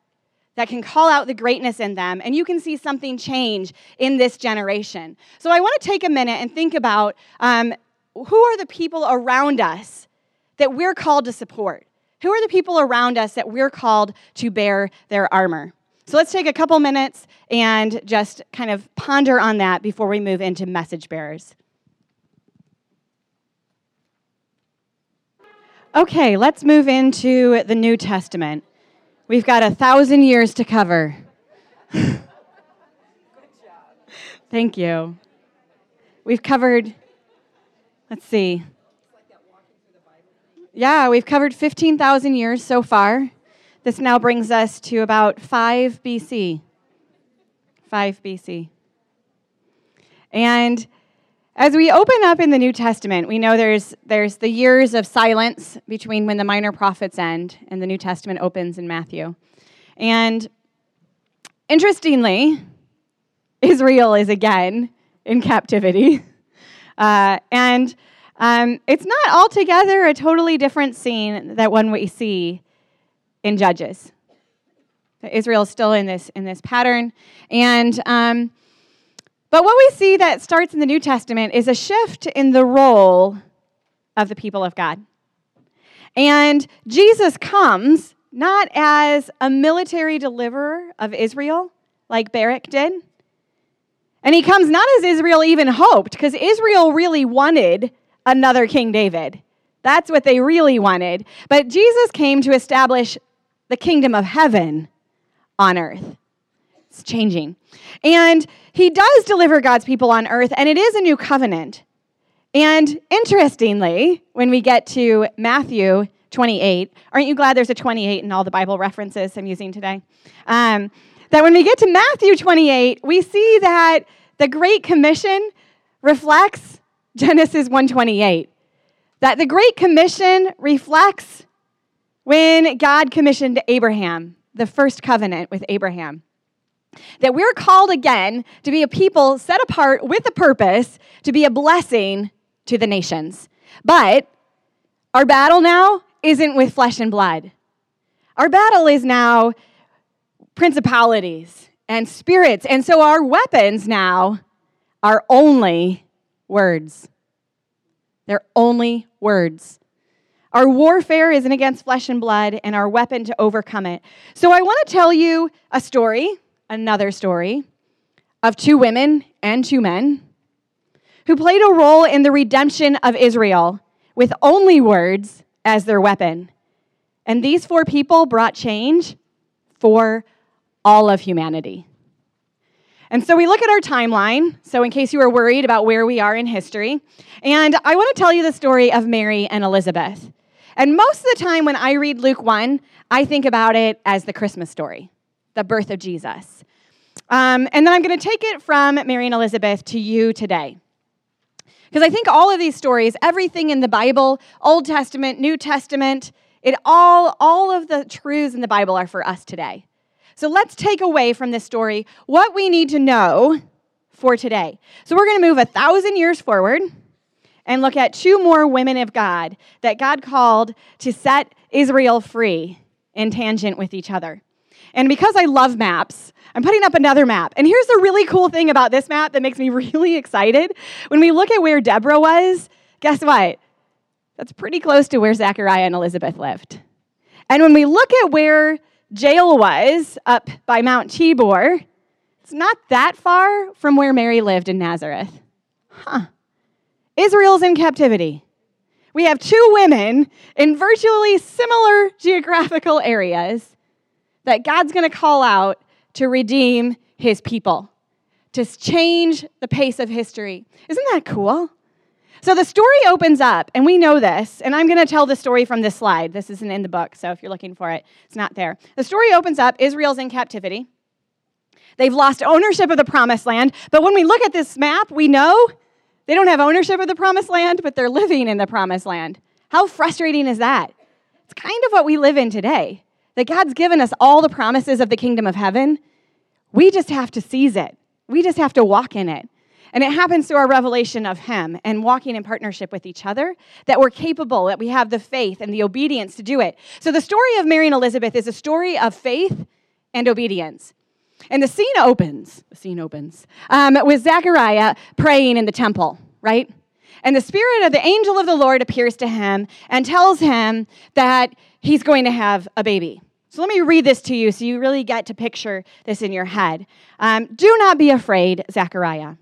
that can call out the greatness in them, and you can see something change in this generation. So I want to take a minute and think about um, who are the people around us that we're called to support? Who are the people around us that we're called to bear their armor? So let's take a couple minutes and just kind of ponder on that before we move into message bearers. Okay, let's move into the New Testament. We've got a thousand years to cover. Thank you. We've covered, let's see. Yeah, we've covered 15,000 years so far. This now brings us to about 5 BC. 5 BC. And as we open up in the New Testament, we know there's, there's the years of silence between when the minor prophets end and the New Testament opens in Matthew. And interestingly, Israel is again in captivity. Uh, and um, it's not altogether a totally different scene that one we see in Judges. Israel is still in this, in this pattern. And um, but what we see that starts in the New Testament is a shift in the role of the people of God. And Jesus comes not as a military deliverer of Israel, like Barak did. And he comes not as Israel even hoped, because Israel really wanted another King David. That's what they really wanted. But Jesus came to establish the kingdom of heaven on earth. It's changing. And he does deliver God's people on earth, and it is a new covenant. And interestingly, when we get to Matthew 28, aren't you glad there's a 28 in all the Bible references I'm using today? Um, that when we get to Matthew 28, we see that the Great Commission reflects Genesis 128. That the Great Commission reflects when God commissioned Abraham, the first covenant with Abraham. That we're called again to be a people set apart with a purpose to be a blessing to the nations. But our battle now isn't with flesh and blood. Our battle is now principalities and spirits. And so our weapons now are only words. They're only words. Our warfare isn't against flesh and blood, and our weapon to overcome it. So I want to tell you a story another story of two women and two men who played a role in the redemption of Israel with only words as their weapon. And these four people brought change for all of humanity. And so we look at our timeline, so in case you are worried about where we are in history, and I want to tell you the story of Mary and Elizabeth. And most of the time when I read Luke 1, I think about it as the Christmas story, the birth of Jesus. Um, and then I'm going to take it from Mary and Elizabeth to you today. Because I think all of these stories, everything in the Bible, Old Testament, New Testament, it all, all of the truths in the Bible are for us today. So let's take away from this story what we need to know for today. So we're going to move a thousand years forward and look at two more women of God that God called to set Israel free in tangent with each other. And because I love maps, I'm putting up another map. And here's the really cool thing about this map that makes me really excited. When we look at where Deborah was, guess what? That's pretty close to where Zechariah and Elizabeth lived. And when we look at where Jael was up by Mount Tabor, it's not that far from where Mary lived in Nazareth. Huh. Israel's in captivity. We have two women in virtually similar geographical areas that God's going to call out to redeem his people, to change the pace of history. Isn't that cool? So the story opens up, and we know this, and I'm going to tell the story from this slide. This isn't in the book, so if you're looking for it, it's not there. The story opens up Israel's in captivity. They've lost ownership of the promised land, but when we look at this map, we know they don't have ownership of the promised land, but they're living in the promised land. How frustrating is that? It's kind of what we live in today. That God's given us all the promises of the kingdom of heaven. We just have to seize it. We just have to walk in it. And it happens through our revelation of Him and walking in partnership with each other that we're capable, that we have the faith and the obedience to do it. So the story of Mary and Elizabeth is a story of faith and obedience. And the scene opens, the scene opens um, with Zechariah praying in the temple, right? And the spirit of the angel of the Lord appears to him and tells him that he's going to have a baby. So let me read this to you so you really get to picture this in your head. Um, Do not be afraid, Zechariah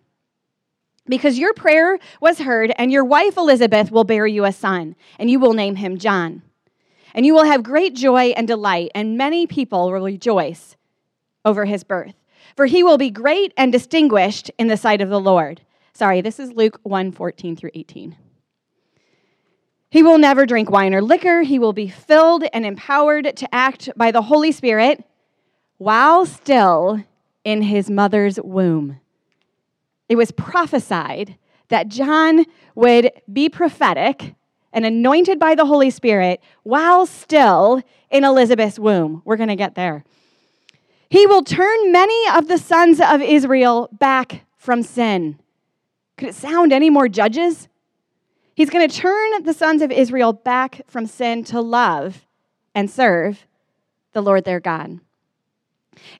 because your prayer was heard, and your wife Elizabeth will bear you a son, and you will name him John. And you will have great joy and delight, and many people will rejoice over his birth. For he will be great and distinguished in the sight of the Lord. Sorry, this is Luke 1 14 through 18. He will never drink wine or liquor. He will be filled and empowered to act by the Holy Spirit while still in his mother's womb it was prophesied that John would be prophetic and anointed by the Holy Spirit while still in Elizabeth's womb. We're going to get there. He will turn many of the sons of Israel back from sin. Could it sound any more judges? He's going to turn the sons of Israel back from sin to love and serve the Lord their God.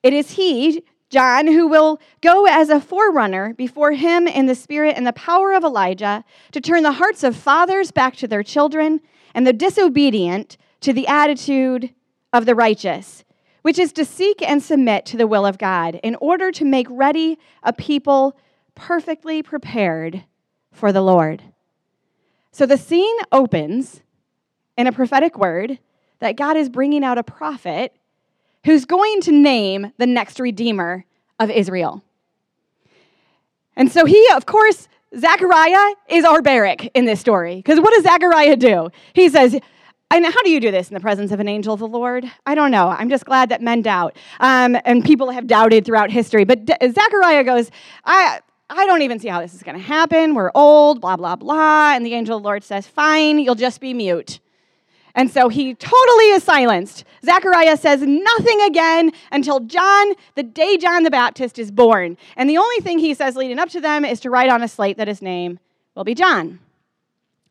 It is He, John, who will go as a forerunner before him in the spirit and the power of Elijah to turn the hearts of fathers back to their children and the disobedient to the attitude of the righteous, which is to seek and submit to the will of God in order to make ready a people perfectly prepared for the Lord. So the scene opens in a prophetic word that God is bringing out a prophet who's going to name the next redeemer of Israel. And so he, of course, Zechariah is our Barak in this story. Because what does Zechariah do? He says, and how do you do this in the presence of an angel of the Lord? I don't know. I'm just glad that men doubt. Um, and people have doubted throughout history. But D- Zechariah goes, I, I don't even see how this is going to happen. We're old, blah, blah, blah. And the angel of the Lord says, Fine, you'll just be mute. And so he totally is silenced. Zechariah says nothing again until John, the day John the Baptist is born. And the only thing he says leading up to them is to write on a slate that his name will be John.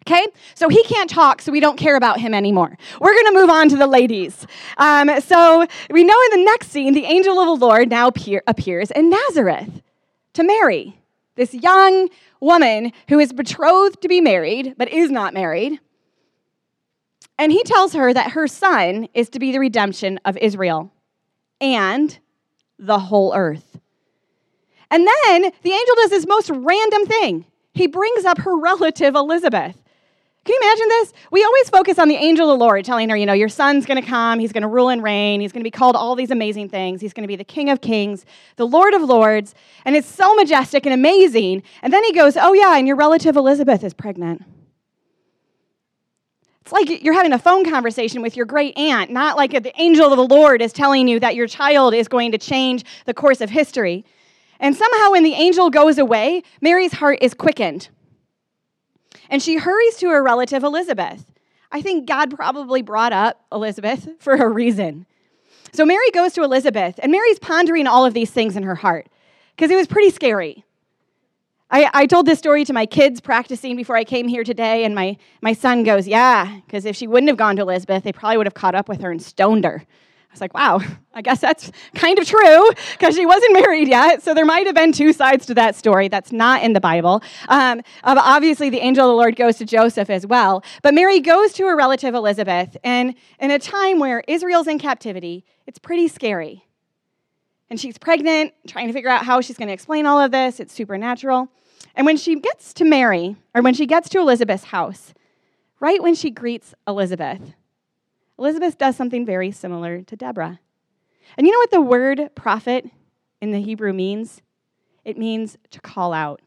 Okay? So he can't talk, so we don't care about him anymore. We're going to move on to the ladies. Um, so we know in the next scene, the angel of the Lord now appear, appears in Nazareth to Mary, this young woman who is betrothed to be married, but is not married. And he tells her that her son is to be the redemption of Israel and the whole earth. And then the angel does this most random thing. He brings up her relative Elizabeth. Can you imagine this? We always focus on the angel of the Lord telling her, you know, your son's going to come, he's going to rule and reign, he's going to be called all these amazing things, he's going to be the King of Kings, the Lord of Lords, and it's so majestic and amazing. And then he goes, oh, yeah, and your relative Elizabeth is pregnant. It's like you're having a phone conversation with your great aunt, not like the angel of the Lord is telling you that your child is going to change the course of history. And somehow, when the angel goes away, Mary's heart is quickened. And she hurries to her relative Elizabeth. I think God probably brought up Elizabeth for a reason. So Mary goes to Elizabeth, and Mary's pondering all of these things in her heart because it was pretty scary. I, I told this story to my kids practicing before I came here today, and my, my son goes, Yeah, because if she wouldn't have gone to Elizabeth, they probably would have caught up with her and stoned her. Was like, wow, I guess that's kind of true because she wasn't married yet. So there might have been two sides to that story. That's not in the Bible. Um, obviously, the angel of the Lord goes to Joseph as well. But Mary goes to her relative Elizabeth. And in a time where Israel's in captivity, it's pretty scary. And she's pregnant, trying to figure out how she's going to explain all of this. It's supernatural. And when she gets to Mary, or when she gets to Elizabeth's house, right when she greets Elizabeth, Elizabeth does something very similar to Deborah. And you know what the word prophet in the Hebrew means? It means to call out.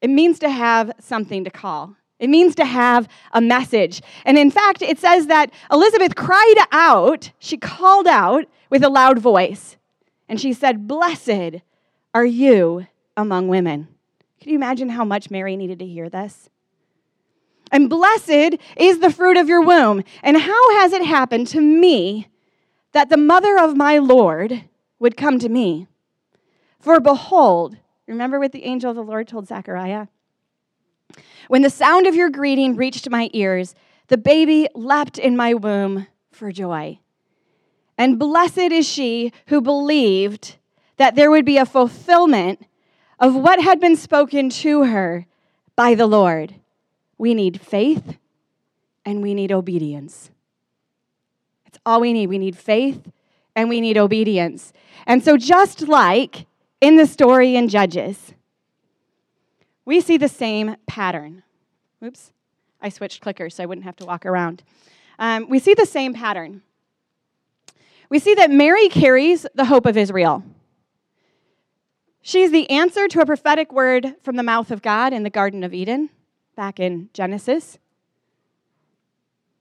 It means to have something to call. It means to have a message. And in fact, it says that Elizabeth cried out, she called out with a loud voice, and she said, Blessed are you among women. Can you imagine how much Mary needed to hear this? And blessed is the fruit of your womb. And how has it happened to me that the mother of my Lord would come to me? For behold, remember what the angel of the Lord told Zechariah? When the sound of your greeting reached my ears, the baby leapt in my womb for joy. And blessed is she who believed that there would be a fulfillment of what had been spoken to her by the Lord. We need faith and we need obedience. It's all we need. We need faith and we need obedience. And so, just like in the story in Judges, we see the same pattern. Oops, I switched clickers so I wouldn't have to walk around. Um, we see the same pattern. We see that Mary carries the hope of Israel. She's the answer to a prophetic word from the mouth of God in the Garden of Eden back in Genesis.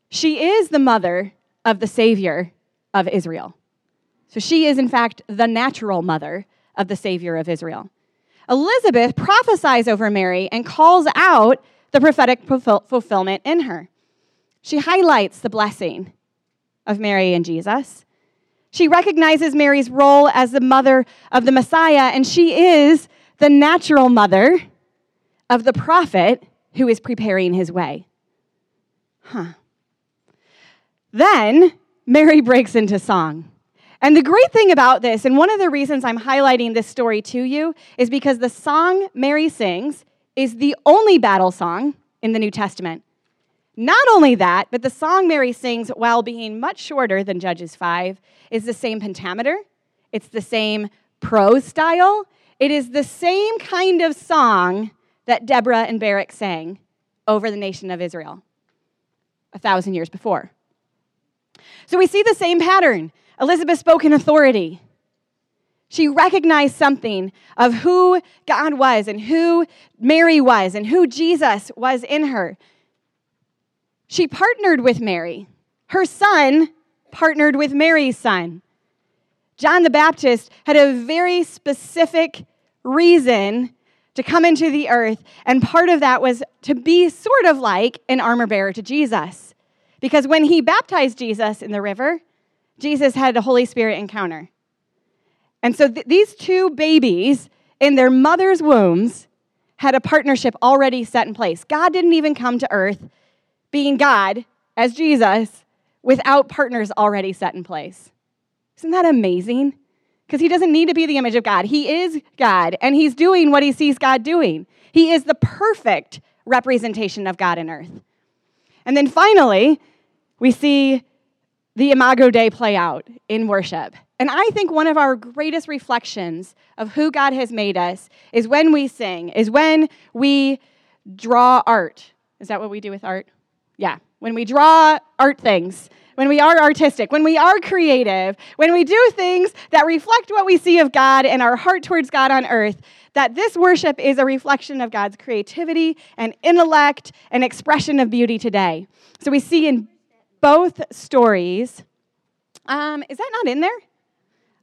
She is the mother of the Savior of Israel. So she is, in fact, the natural mother of the Savior of Israel. Elizabeth prophesies over Mary and calls out the prophetic fulfillment in her. She highlights the blessing of Mary and Jesus. She recognizes Mary's role as the mother of the Messiah, and she is the natural mother of the prophet who is preparing his way. Huh. Then Mary breaks into song. And the great thing about this, and one of the reasons I'm highlighting this story to you, is because the song Mary sings is the only battle song in the New Testament. Not only that, but the song Mary sings, while being much shorter than Judges 5, is the same pentameter, it's the same prose style, it is the same kind of song that Deborah and Barak sang over the nation of Israel a thousand years before. So we see the same pattern. Elizabeth spoke in authority. She recognized something of who God was and who Mary was and who Jesus was in her. She partnered with Mary. Her son partnered with Mary's son. John the Baptist had a very specific reason to come into the earth. And part of that was to be sort of like an armor bearer to Jesus. Because when he baptized Jesus in the river, Jesus had a Holy Spirit encounter. And so th- these two babies in their mother's wombs had a partnership already set in place. God didn't even come to earth being God as Jesus without partners already set in place. Isn't that amazing? Because he doesn't need to be the image of God. He is God, and he's doing what he sees God doing. He is the perfect representation of God in earth. And then finally, we see the Imago Dei play out in worship. And I think one of our greatest reflections of who God has made us is when we sing, is when we draw art. Is that what we do with art? Yeah, when we draw art things, when we are artistic, when we are creative, when we do things that reflect what we see of God and our heart towards God on earth, that this worship is a reflection of God's creativity and intellect and expression of beauty today. So we see in both stories. Um, is that not in there?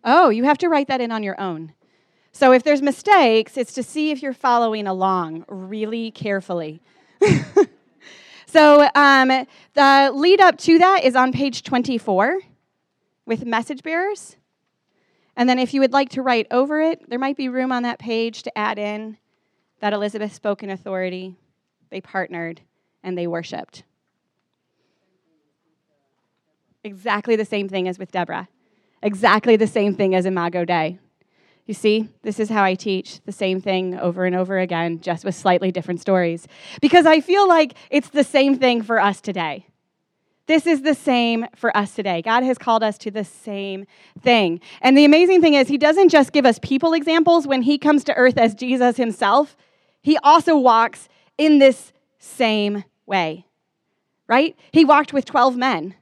Oh, you have to write that in on your own. So if there's mistakes, it's to see if you're following along really carefully. so um, the lead up to that is on page 24 with message bearers. And then if you would like to write over it, there might be room on that page to add in that Elizabeth spoke in authority, they partnered, and they worshiped. Exactly the same thing as with Deborah. Exactly the same thing as Imago Dei. You see, this is how I teach the same thing over and over again, just with slightly different stories. Because I feel like it's the same thing for us today. This is the same for us today. God has called us to the same thing. And the amazing thing is, He doesn't just give us people examples when He comes to earth as Jesus Himself, He also walks in this same way, right? He walked with 12 men.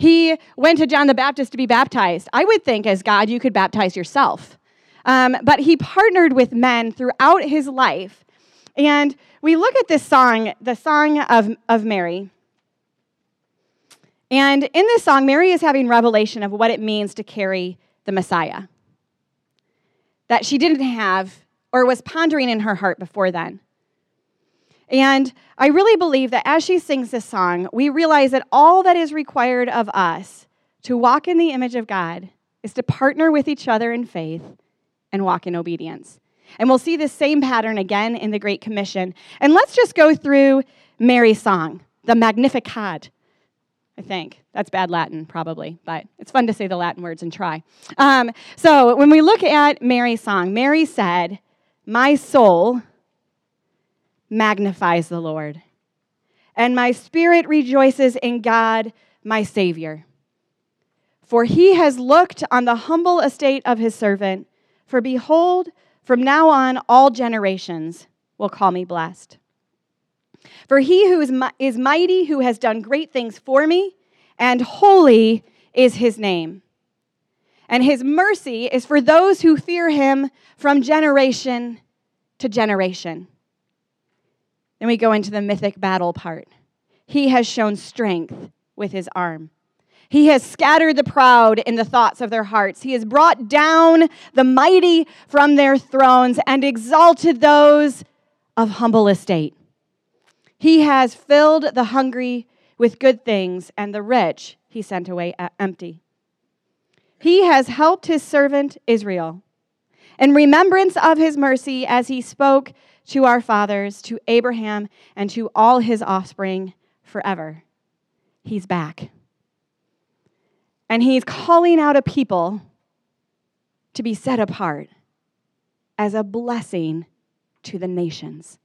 He went to John the Baptist to be baptized. I would think, as God, you could baptize yourself. Um, but he partnered with men throughout his life. And we look at this song, the Song of, of Mary. And in this song, Mary is having revelation of what it means to carry the Messiah that she didn't have or was pondering in her heart before then. And I really believe that as she sings this song, we realize that all that is required of us to walk in the image of God is to partner with each other in faith and walk in obedience. And we'll see this same pattern again in the Great Commission. And let's just go through Mary's song, the Magnificat. I think. That's bad Latin, probably, but it's fun to say the Latin words and try. Um, so when we look at Mary's song, Mary said, My soul magnifies the Lord. And my spirit rejoices in God, my Savior. For he has looked on the humble estate of his servant. For behold, from now on, all generations will call me blessed. For he who is mighty, who has done great things for me, and holy is his name. And his mercy is for those who fear him from generation to generation. Then we go into the mythic battle part. He has shown strength with his arm. He has scattered the proud in the thoughts of their hearts. He has brought down the mighty from their thrones and exalted those of humble estate. He has filled the hungry with good things, and the rich he sent away empty. He has helped his servant Israel in remembrance of his mercy as he spoke to our fathers, to Abraham, and to all his offspring forever. He's back. And he's calling out a people to be set apart as a blessing to the nations.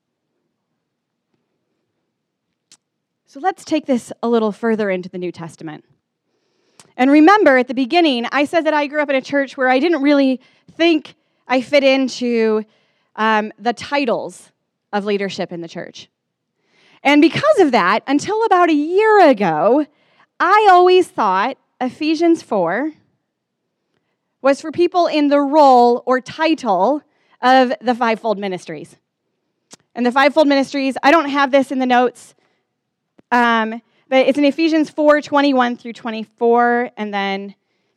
So let's take this a little further into the New Testament. And remember, at the beginning, I said that I grew up in a church where I didn't really think I fit into um, the titles of leadership in the church. And because of that, until about a year ago, I always thought Ephesians 4 was for people in the role or title of the fivefold ministries. And the fivefold ministries, I don't have this in the notes, um, but it's in Ephesians 4 21 through 24, and then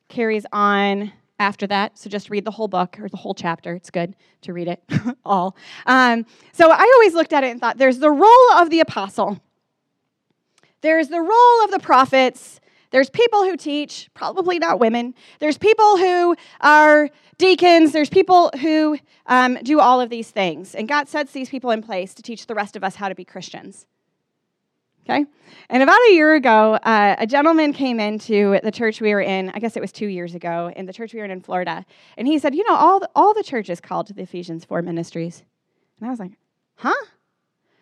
carries on after that. So just read the whole book or the whole chapter. It's good to read it all. Um, so I always looked at it and thought there's the role of the apostle, there's the role of the prophets. There's people who teach, probably not women. There's people who are deacons. There's people who um, do all of these things. And God sets these people in place to teach the rest of us how to be Christians. Okay? And about a year ago, uh, a gentleman came into the church we were in, I guess it was two years ago, in the church we were in in Florida. And he said, You know, all the, all the churches called to the Ephesians 4 ministries. And I was like, Huh?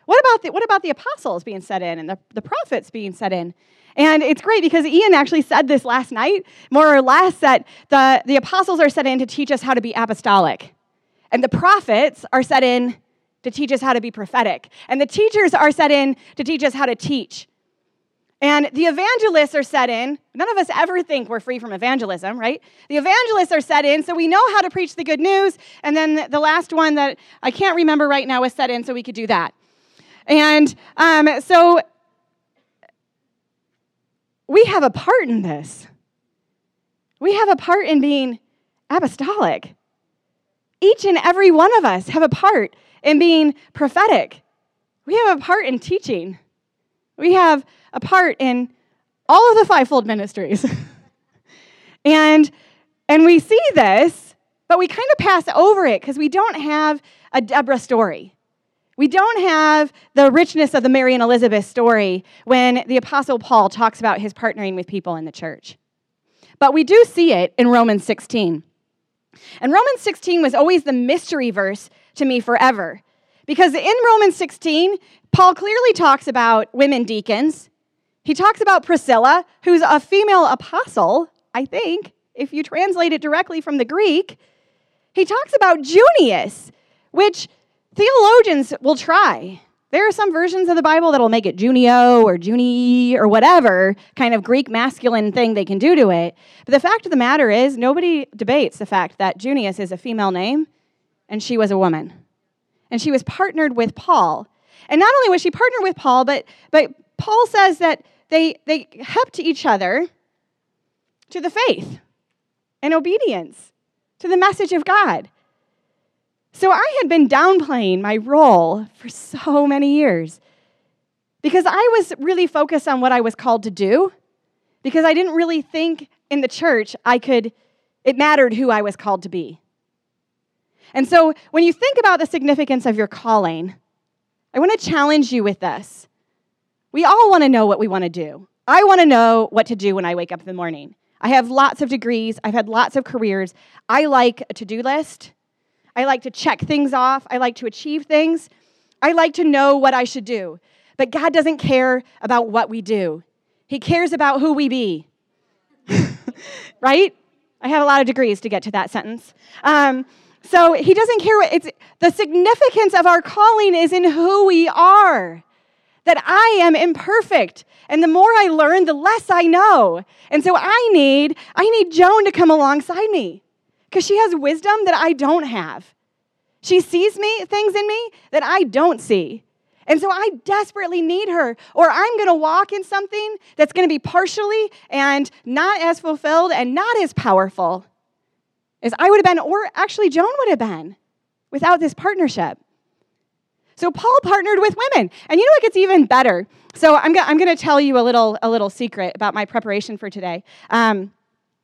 What about the, what about the apostles being set in and the, the prophets being set in? And it's great because Ian actually said this last night, more or less, that the, the apostles are set in to teach us how to be apostolic. And the prophets are set in to teach us how to be prophetic, and the teachers are set in to teach us how to teach. And the evangelists are set in. None of us ever think we're free from evangelism, right? The evangelists are set in, so we know how to preach the good news. And then the last one that I can't remember right now is set in, so we could do that. And um, so we have a part in this. We have a part in being apostolic. Each and every one of us have a part in being prophetic. We have a part in teaching. We have a part in all of the fivefold ministries. and, and we see this, but we kind of pass over it because we don't have a Deborah story. We don't have the richness of the Mary and Elizabeth story when the Apostle Paul talks about his partnering with people in the church. But we do see it in Romans 16. And Romans 16 was always the mystery verse to me forever. Because in Romans 16, Paul clearly talks about women deacons, he talks about Priscilla, who's a female apostle, I think, if you translate it directly from the Greek. He talks about Junius, which theologians will try. There are some versions of the Bible that'll make it Junio or Junie or whatever kind of Greek masculine thing they can do to it. But the fact of the matter is, nobody debates the fact that Junius is a female name and she was a woman. And she was partnered with Paul. And not only was she partnered with Paul, but, but Paul says that they, they helped each other to the faith and obedience to the message of God. So I had been downplaying my role for so many years because I was really focused on what I was called to do because I didn't really think in the church I could, it mattered who I was called to be. And so when you think about the significance of your calling, I want to challenge you with this. We all want to know what we want to do. I want to know what to do when I wake up in the morning. I have lots of degrees, I've had lots of careers. I like a to do list. I like to check things off. I like to achieve things. I like to know what I should do. But God doesn't care about what we do, He cares about who we be. right? I have a lot of degrees to get to that sentence. Um, so he doesn't care what it's the significance of our calling is in who we are that I am imperfect. And the more I learn, the less I know. And so I need, I need Joan to come alongside me because she has wisdom that I don't have. She sees me, things in me that I don't see. And so I desperately need her, or I'm going to walk in something that's going to be partially and not as fulfilled and not as powerful as I would have been, or actually Joan would have been without this partnership. So Paul partnered with women. And you know what gets even better? So I'm, I'm going to tell you a little, a little secret about my preparation for today. Um,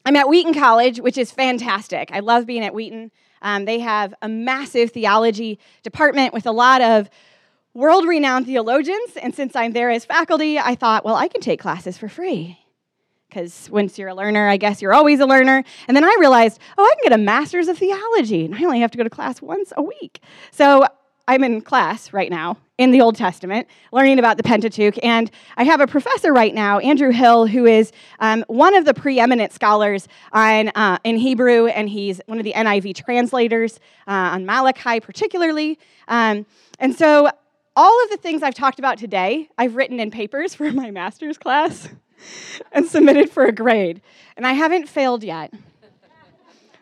I'm at Wheaton College, which is fantastic. I love being at Wheaton. Um, they have a massive theology department with a lot of world renowned theologians. And since I'm there as faculty, I thought, well, I can take classes for free. Because once you're a learner, I guess you're always a learner. And then I realized, oh, I can get a master's of theology, and I only have to go to class once a week. So I'm in class right now in the Old Testament, learning about the Pentateuch, and I have a professor right now, Andrew Hill, who is um, one of the preeminent scholars on, uh, in Hebrew, and he's one of the NIV translators uh, on Malachi, particularly. Um, and so, all of the things I've talked about today, I've written in papers for my master's class and submitted for a grade, and I haven't failed yet.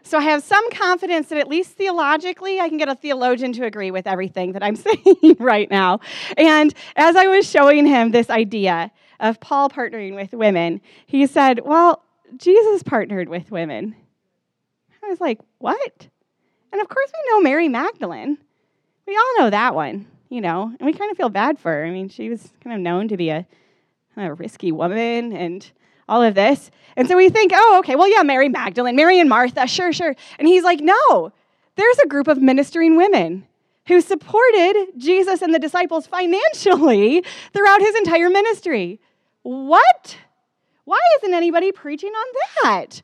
So I have some confidence that at least theologically, I can get a theologian to agree with everything that I'm saying right now. And as I was showing him this idea of Paul partnering with women, he said, Well, Jesus partnered with women. I was like, What? And of course, we know Mary Magdalene. We all know that one, you know, and we kind of feel bad for her. I mean, she was kind of known to be a, a risky woman and all of this. And so we think, oh, okay, well, yeah, Mary Magdalene, Mary and Martha, sure, sure. And he's like, no, there's a group of ministering women who supported Jesus and the disciples financially throughout his entire ministry. What? Why isn't anybody preaching on that?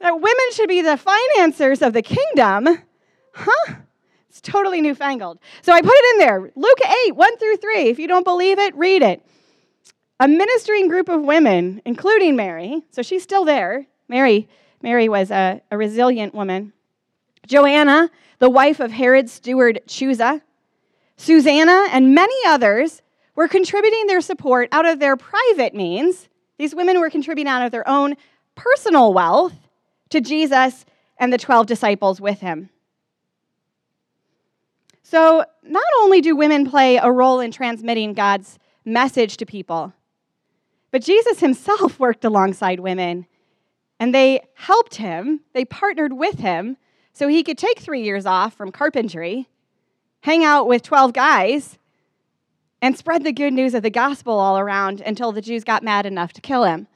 That women should be the financiers of the kingdom? Huh? It's totally newfangled. So I put it in there Luke 8, 1 through 3. If you don't believe it, read it a ministering group of women, including Mary, so she's still there. Mary, Mary was a, a resilient woman. Joanna, the wife of Herod's steward Chuza, Susanna, and many others were contributing their support out of their private means. These women were contributing out of their own personal wealth to Jesus and the 12 disciples with him. So, not only do women play a role in transmitting God's message to people, but Jesus himself worked alongside women and they helped him, they partnered with him so he could take three years off from carpentry, hang out with 12 guys, and spread the good news of the gospel all around until the Jews got mad enough to kill him.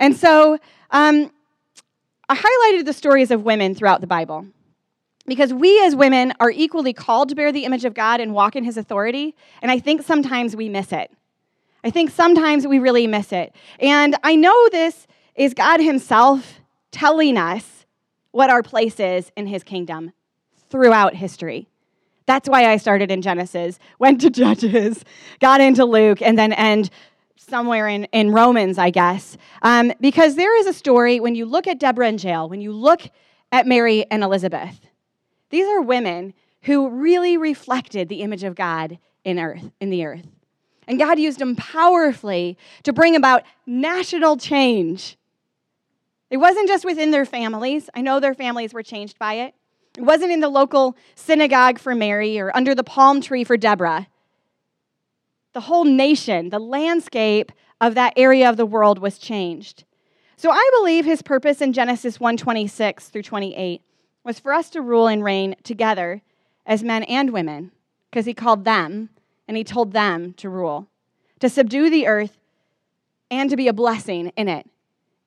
And so um, I highlighted the stories of women throughout the Bible because we as women are equally called to bear the image of God and walk in his authority, and I think sometimes we miss it. I think sometimes we really miss it. And I know this is God himself telling us what our place is in his kingdom throughout history. That's why I started in Genesis, went to Judges, got into Luke, and then end somewhere in, in Romans, I guess. Um, because there is a story when you look at Deborah in Jael, when you look at Mary and Elizabeth, these are women who really reflected the image of God in earth, in the earth. And God used them powerfully to bring about national change. It wasn't just within their families. I know their families were changed by it. It wasn't in the local synagogue for Mary or under the palm tree for Deborah. The whole nation, the landscape of that area of the world was changed. So I believe his purpose in Genesis 1:26 through 28 was for us to rule and reign together as men and women, because he called them and he told them to rule, to subdue the earth and to be a blessing in it.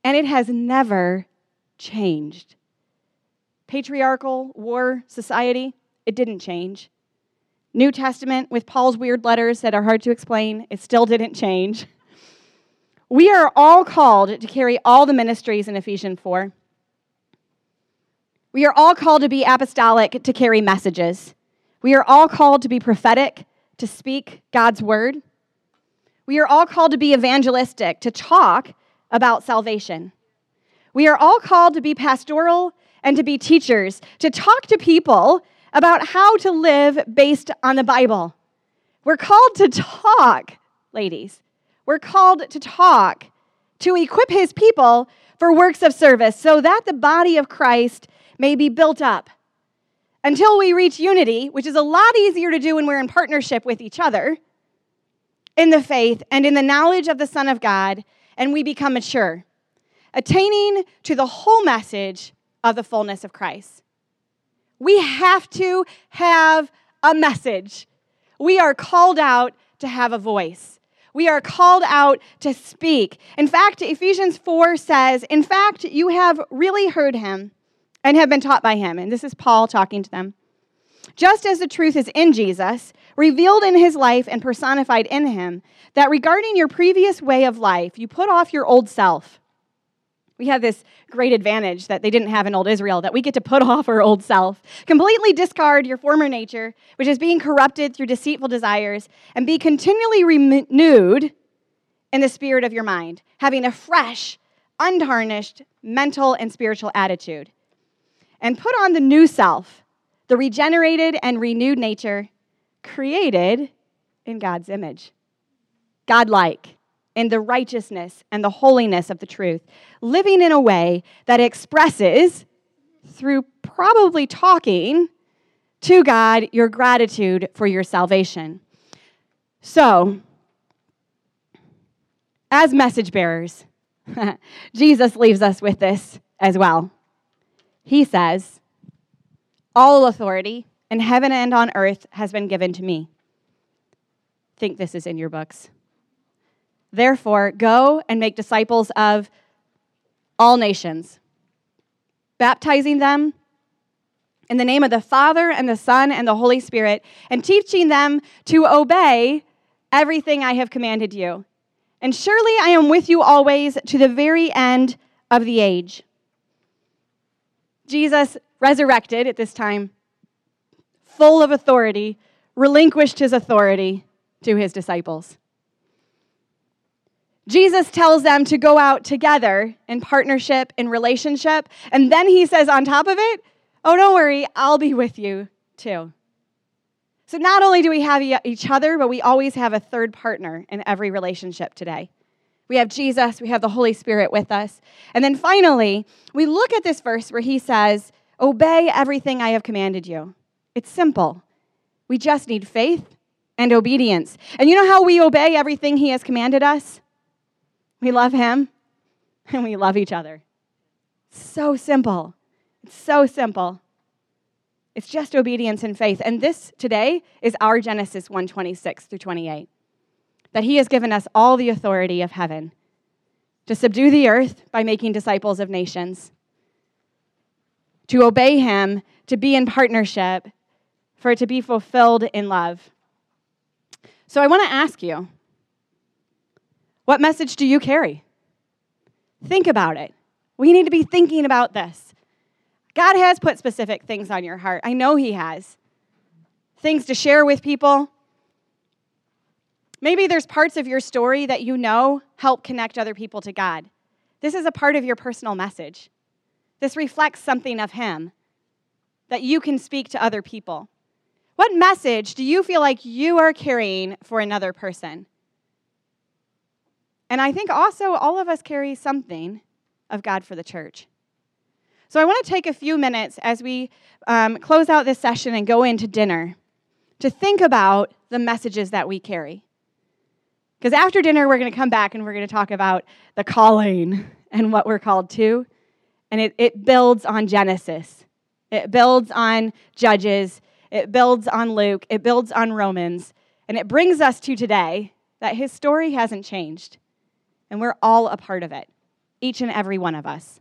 And it has never changed. Patriarchal war society, it didn't change. New Testament with Paul's weird letters that are hard to explain, it still didn't change. We are all called to carry all the ministries in Ephesians 4. We are all called to be apostolic, to carry messages. We are all called to be prophetic, to speak God's word. We are all called to be evangelistic, to talk about salvation. We are all called to be pastoral and to be teachers, to talk to people about how to live based on the Bible. We're called to talk, ladies. We're called to talk, to equip his people for works of service so that the body of Christ may be built up until we reach unity, which is a lot easier to do when we're in partnership with each other in the faith and in the knowledge of the Son of God, and we become mature, attaining to the whole message of the fullness of Christ. We have to have a message. We are called out to have a voice. We are called out to speak. In fact, Ephesians 4 says, In fact, you have really heard him and have been taught by him. And this is Paul talking to them. Just as the truth is in Jesus, revealed in his life and personified in him, that regarding your previous way of life, you put off your old self. We have this great advantage that they didn't have in old Israel, that we get to put off our old self, completely discard your former nature, which is being corrupted through deceitful desires, and be continually renewed in the spirit of your mind, having a fresh, untarnished mental and spiritual attitude and put on the new self, the regenerated and renewed nature created in God's image. Godlike in the righteousness and the holiness of the truth, living in a way that expresses, through probably talking to God, your gratitude for your salvation. So, as message bearers, Jesus leaves us with this as well. He says, All authority in heaven and on earth has been given to me. Think this is in your books. Therefore, go and make disciples of all nations, baptizing them in the name of the Father and the Son and the Holy Spirit, and teaching them to obey everything I have commanded you. And surely I am with you always to the very end of the age. Jesus, resurrected at this time, full of authority, relinquished his authority to his disciples. Jesus tells them to go out together in partnership, in relationship, and then he says on top of it, Oh, don't worry, I'll be with you too. So not only do we have each other, but we always have a third partner in every relationship today. We have Jesus, we have the Holy Spirit with us. And then finally, we look at this verse where he says, Obey everything I have commanded you. It's simple. We just need faith and obedience. And you know how we obey everything he has commanded us? We love him and we love each other. So simple. It's so simple. It's just obedience and faith. And this today is our Genesis 126 through 28. That he has given us all the authority of heaven to subdue the earth by making disciples of nations, to obey him, to be in partnership, for it to be fulfilled in love. So I want to ask you what message do you carry? Think about it. We need to be thinking about this. God has put specific things on your heart. I know He has. Things to share with people. Maybe there's parts of your story that you know help connect other people to God. This is a part of your personal message. This reflects something of Him that you can speak to other people. What message do you feel like you are carrying for another person? And I think also all of us carry something of God for the church. So I want to take a few minutes as we um, close out this session and go into dinner to think about the messages that we carry. Because after dinner, we're going to come back and we're going to talk about the calling and what we're called to. And it, it builds on Genesis, it builds on Judges, it builds on Luke, it builds on Romans, and it brings us to today that his story hasn't changed. And we're all a part of it, each and every one of us.